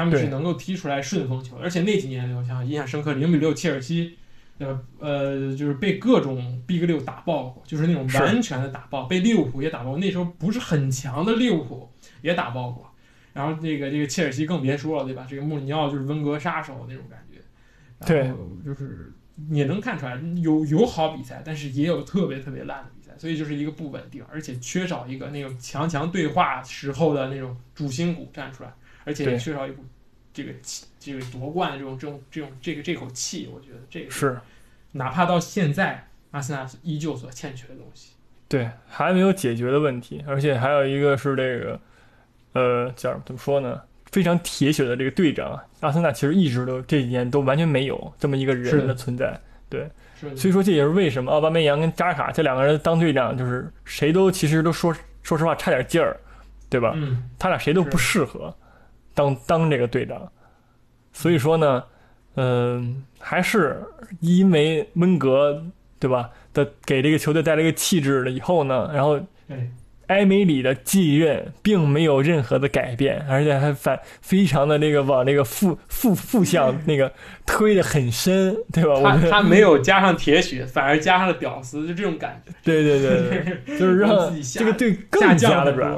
他们是能够踢出来顺风球，而且那几年我想印象深刻，零比六切尔西，呃呃，就是被各种 Big 六打爆过，就是那种完全的打爆，被利物浦也打爆。那时候不是很强的利物浦也打爆过，然后这个这个切尔西更别说了，对吧？这个穆里尼奥就是温格杀手那种感觉，对，就是也能看出来有有好比赛，但是也有特别特别烂的比赛，所以就是一个不稳定，而且缺少一个那种强强对话时候的那种主心骨站出来。而且缺少一股这个气，这个夺冠的这种这种这种这个这口气，我觉得这个是，哪怕到现在，阿森纳依旧所欠缺的东西。对，还没有解决的问题，而且还有一个是这个，呃，叫怎么说呢？非常铁血的这个队长，阿森纳其实一直都这几年都完全没有这么一个人的存在。对，所以说这也是为什么奥巴梅扬跟扎卡这两个人当队长，就是谁都其实都说说实话差点劲儿，对吧？嗯，他俩谁都不适合。当当这个队长，所以说呢，嗯，还是因为温格对吧的给这个球队带来一个气质了以后呢，然后。埃梅里的继任并没有任何的改变，而且还反非常的那个往那个负负负向 那个推的很深，对吧？他他没有加上铁血，反而加上了屌丝，就这种感觉。对对对，就是让这个队更加的软，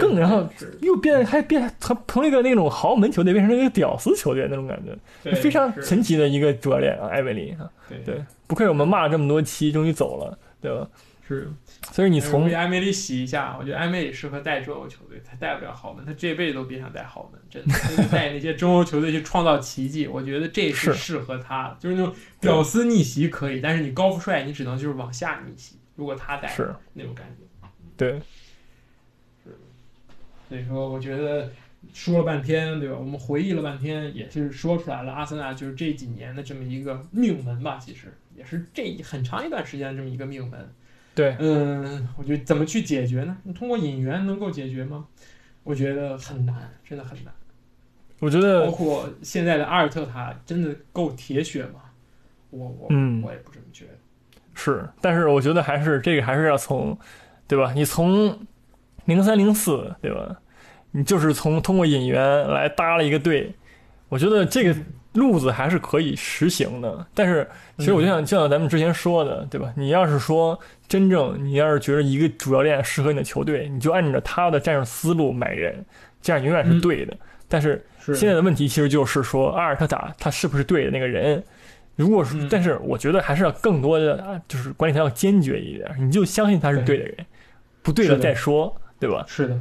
更然后又变还变从从一个那种豪门球队变成了一个屌丝球队那种感觉，非常神奇的一个主教练啊，埃梅里啊，对，不愧我们骂了这么多期，终于走了，对吧？是。所以你从埃梅里洗一下，我觉得埃梅里适合带中欧球队，他带不了豪门，他这辈子都别想带豪门，真的。带那些中欧球队去创造奇迹，我觉得这是适合他的。就是那种屌丝逆袭可以，但是你高富帅，你只能就是往下逆袭。如果他带是那种感觉，对，是。所以说，我觉得说了半天，对吧？我们回忆了半天，也是说出来了，阿森纳就是这几年的这么一个命门吧，其实也是这很长一段时间这么一个命门。对，嗯，我觉得怎么去解决呢？你通过引援能够解决吗？我觉得很难，真的很难。我觉得，包括现在的阿尔特塔，真的够铁血吗？我我嗯，我也不这么觉得。是，但是我觉得还是这个还是要从，对吧？你从零三零四，对吧？你就是从通过引援来搭了一个队，我觉得这个。路子还是可以实行的，但是其实我就想就像咱们之前说的，对吧？你要是说真正你要是觉得一个主教练适合你的球队，你就按照他的战术思路买人，这样永远是对的。但是现在的问题其实就是说，阿尔特塔他是不是对的那个人？如果是，但是我觉得还是要更多的，就是管理层要坚决一点，你就相信他是对的人，不对了再说，对吧？是的。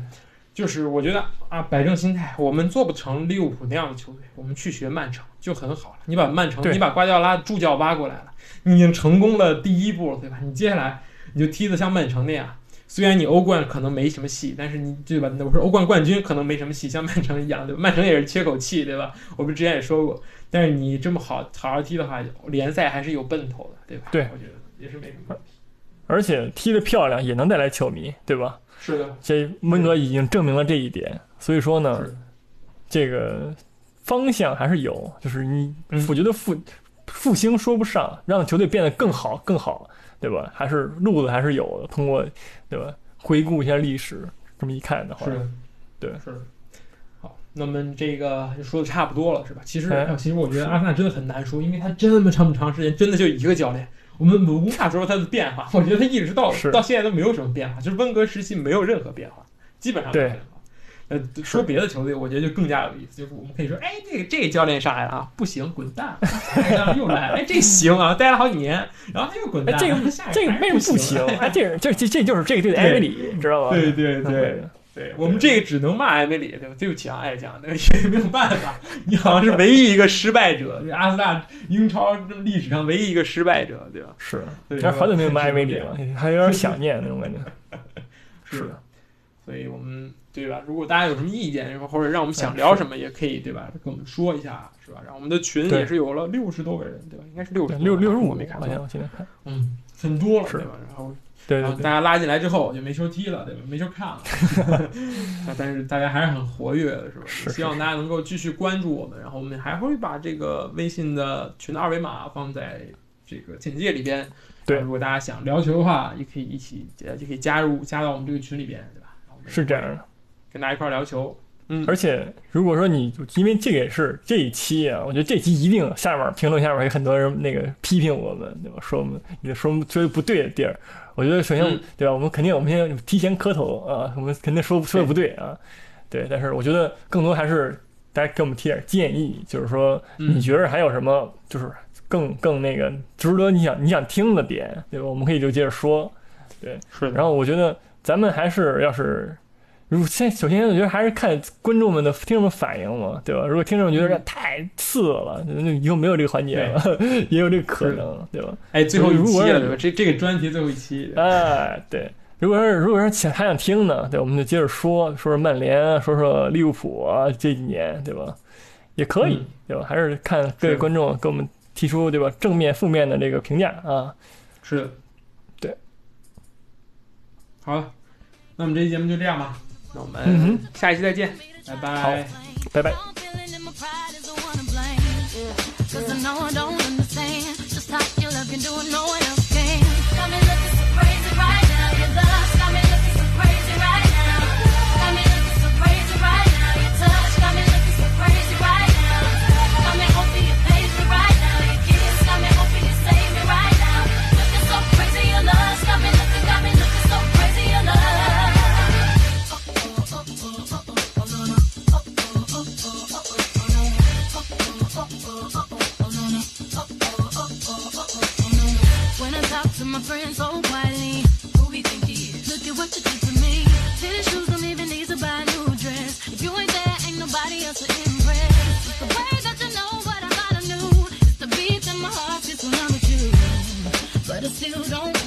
就是我觉得啊，摆正心态，我们做不成利物浦那样的球队，我们去学曼城就很好了。你把曼城，你把瓜迪奥拉助教挖过来了，你已经成功了第一步了，对吧？你接下来你就踢得像曼城那样，虽然你欧冠可能没什么戏，但是你对吧？我说欧冠冠军可能没什么戏，像曼城一样，对吧？曼城也是缺口气，对吧？我们之前也说过，但是你这么好好好踢的话，联赛还是有奔头的，对吧？对，我觉得也是没什么问题。而且踢得漂亮也能带来球迷，对吧？是的，这温格已经证明了这一点，所以说呢，这个方向还是有，就是你，我觉得复复兴说不上，让球队变得更好更好，对吧？还是路子还是有的，通过对吧？回顾一下历史，这么一看的话，是，对，是。好，那么这个就说的差不多了，是吧？其实，其实我觉得阿森纳真的很难说，因为他这么长长时间，真的就一个教练。我们无法说它的变化，我觉得他一直到到现在都没有什么变化，就是温格时期没有任何变化，基本上没有变化。呃，说别的球队，我觉得就更加有意思，就是我们可以说，哎，这个这个教练上来了啊，不行，滚蛋，又来了，哎，这行啊，待了好几年，然后他又滚蛋，这个这个为什么不行？哎，这这这这就是这个队的埃梅里，你知道吧？对对对，对我们这个只能骂艾梅里，对吧？对不起啊，爱将，那个也没有办法，你好像是唯一一个失败者，这阿森纳英超历史上唯一一个失败者，对吧？是，对但是好久没有骂艾梅里了，还有点想念那种感觉。是的，所以我们对吧？如果大家有什么意见，或者让我们想聊什么，也可以对吧？跟我们说一下，是吧？然后我们的群也是有了六十多个人，对吧？应该是六十六六十五我没看错好像，我现在看，嗯，很多了，对吧？然后对对对然后大，家拉进来之后就没球踢了，对吧？没球看了，啊 但是大家还是很活跃的，是吧？是是希望大家能够继续关注我们，然后我们还会把这个微信的群的二维码放在这个简介里边。对如果大家想聊球的话，也可以一起呃就可以加入加到我们这个群里边，对吧？是这样的。跟大家一块儿聊球。嗯，而且如果说你因为这个也是这一期啊，我觉得这期一定下面评论下面有很多人那个批评我们，对吧？说我们也说我们说的不对的地儿。我觉得首先、嗯对吧，我们肯定我们先提前磕头啊，我们肯定说说的不对啊，对。但是我觉得更多还是大家给我们提点建议，就是说嗯你觉得还有什么就是更更那个值得你想你想听的点，对吧？我们可以就接着说。对是。然后我觉得咱们还是要是，如果先首先我觉得还是看观众们的听众们反应嘛，对吧？如果听众觉得这嗯太次了，那以后没有这个环节了，也有这个可能，对吧？哎，最后一如果是期了，对吧？这这个专题最后一期，哎，对。如果是如果是想还想听呢，对，我们就接着说说说曼联啊，说说利物浦啊，这几年，对吧？也可以，嗯对吧？还是看各位观众给我们提出，对吧？正面、负面的这个评价啊。是，对。好了，那我们这期节目就这样吧，那我们嗯下一期再见，拜拜。拜拜。My friends so quietly, who we think he is? Look at what you did to me. Tennis shoes don't even need to buy a new dress. If you ain't there, ain't nobody else to impress. It's the way that you know what I thought I knew. It's the beat in my heart just when I'm with you. But I still don't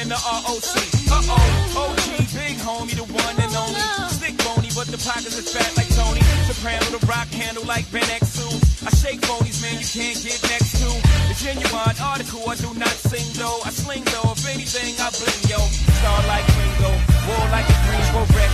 And the ROC. Uh oh, OG, big homie, the one and only. Stick bony, but the pockets is fat like Tony. Soprano, the rock handle like Ben X2. I shake phonies, man, you can't get next to. The genuine article, I do not sing though. I sling though, if anything, I bling yo. Star like Ringo, war like a Greensboro wreck.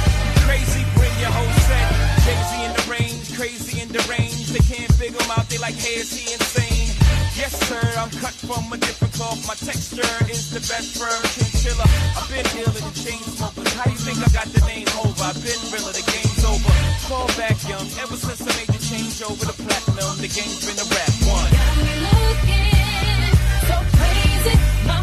Crazy, bring your whole set. Jay-Z in the range, crazy in the range. They can't figure him out, they like, hey, is he insane? Yes, sir, I'm cut from a different my texture is the best firm chinchilla. I've been ill in the chain smokers. How you think I got the name over? I've been realer, the game's over. Call back young. Ever since I made the change over to platinum, the game's been a rap one. Got me looking so crazy. My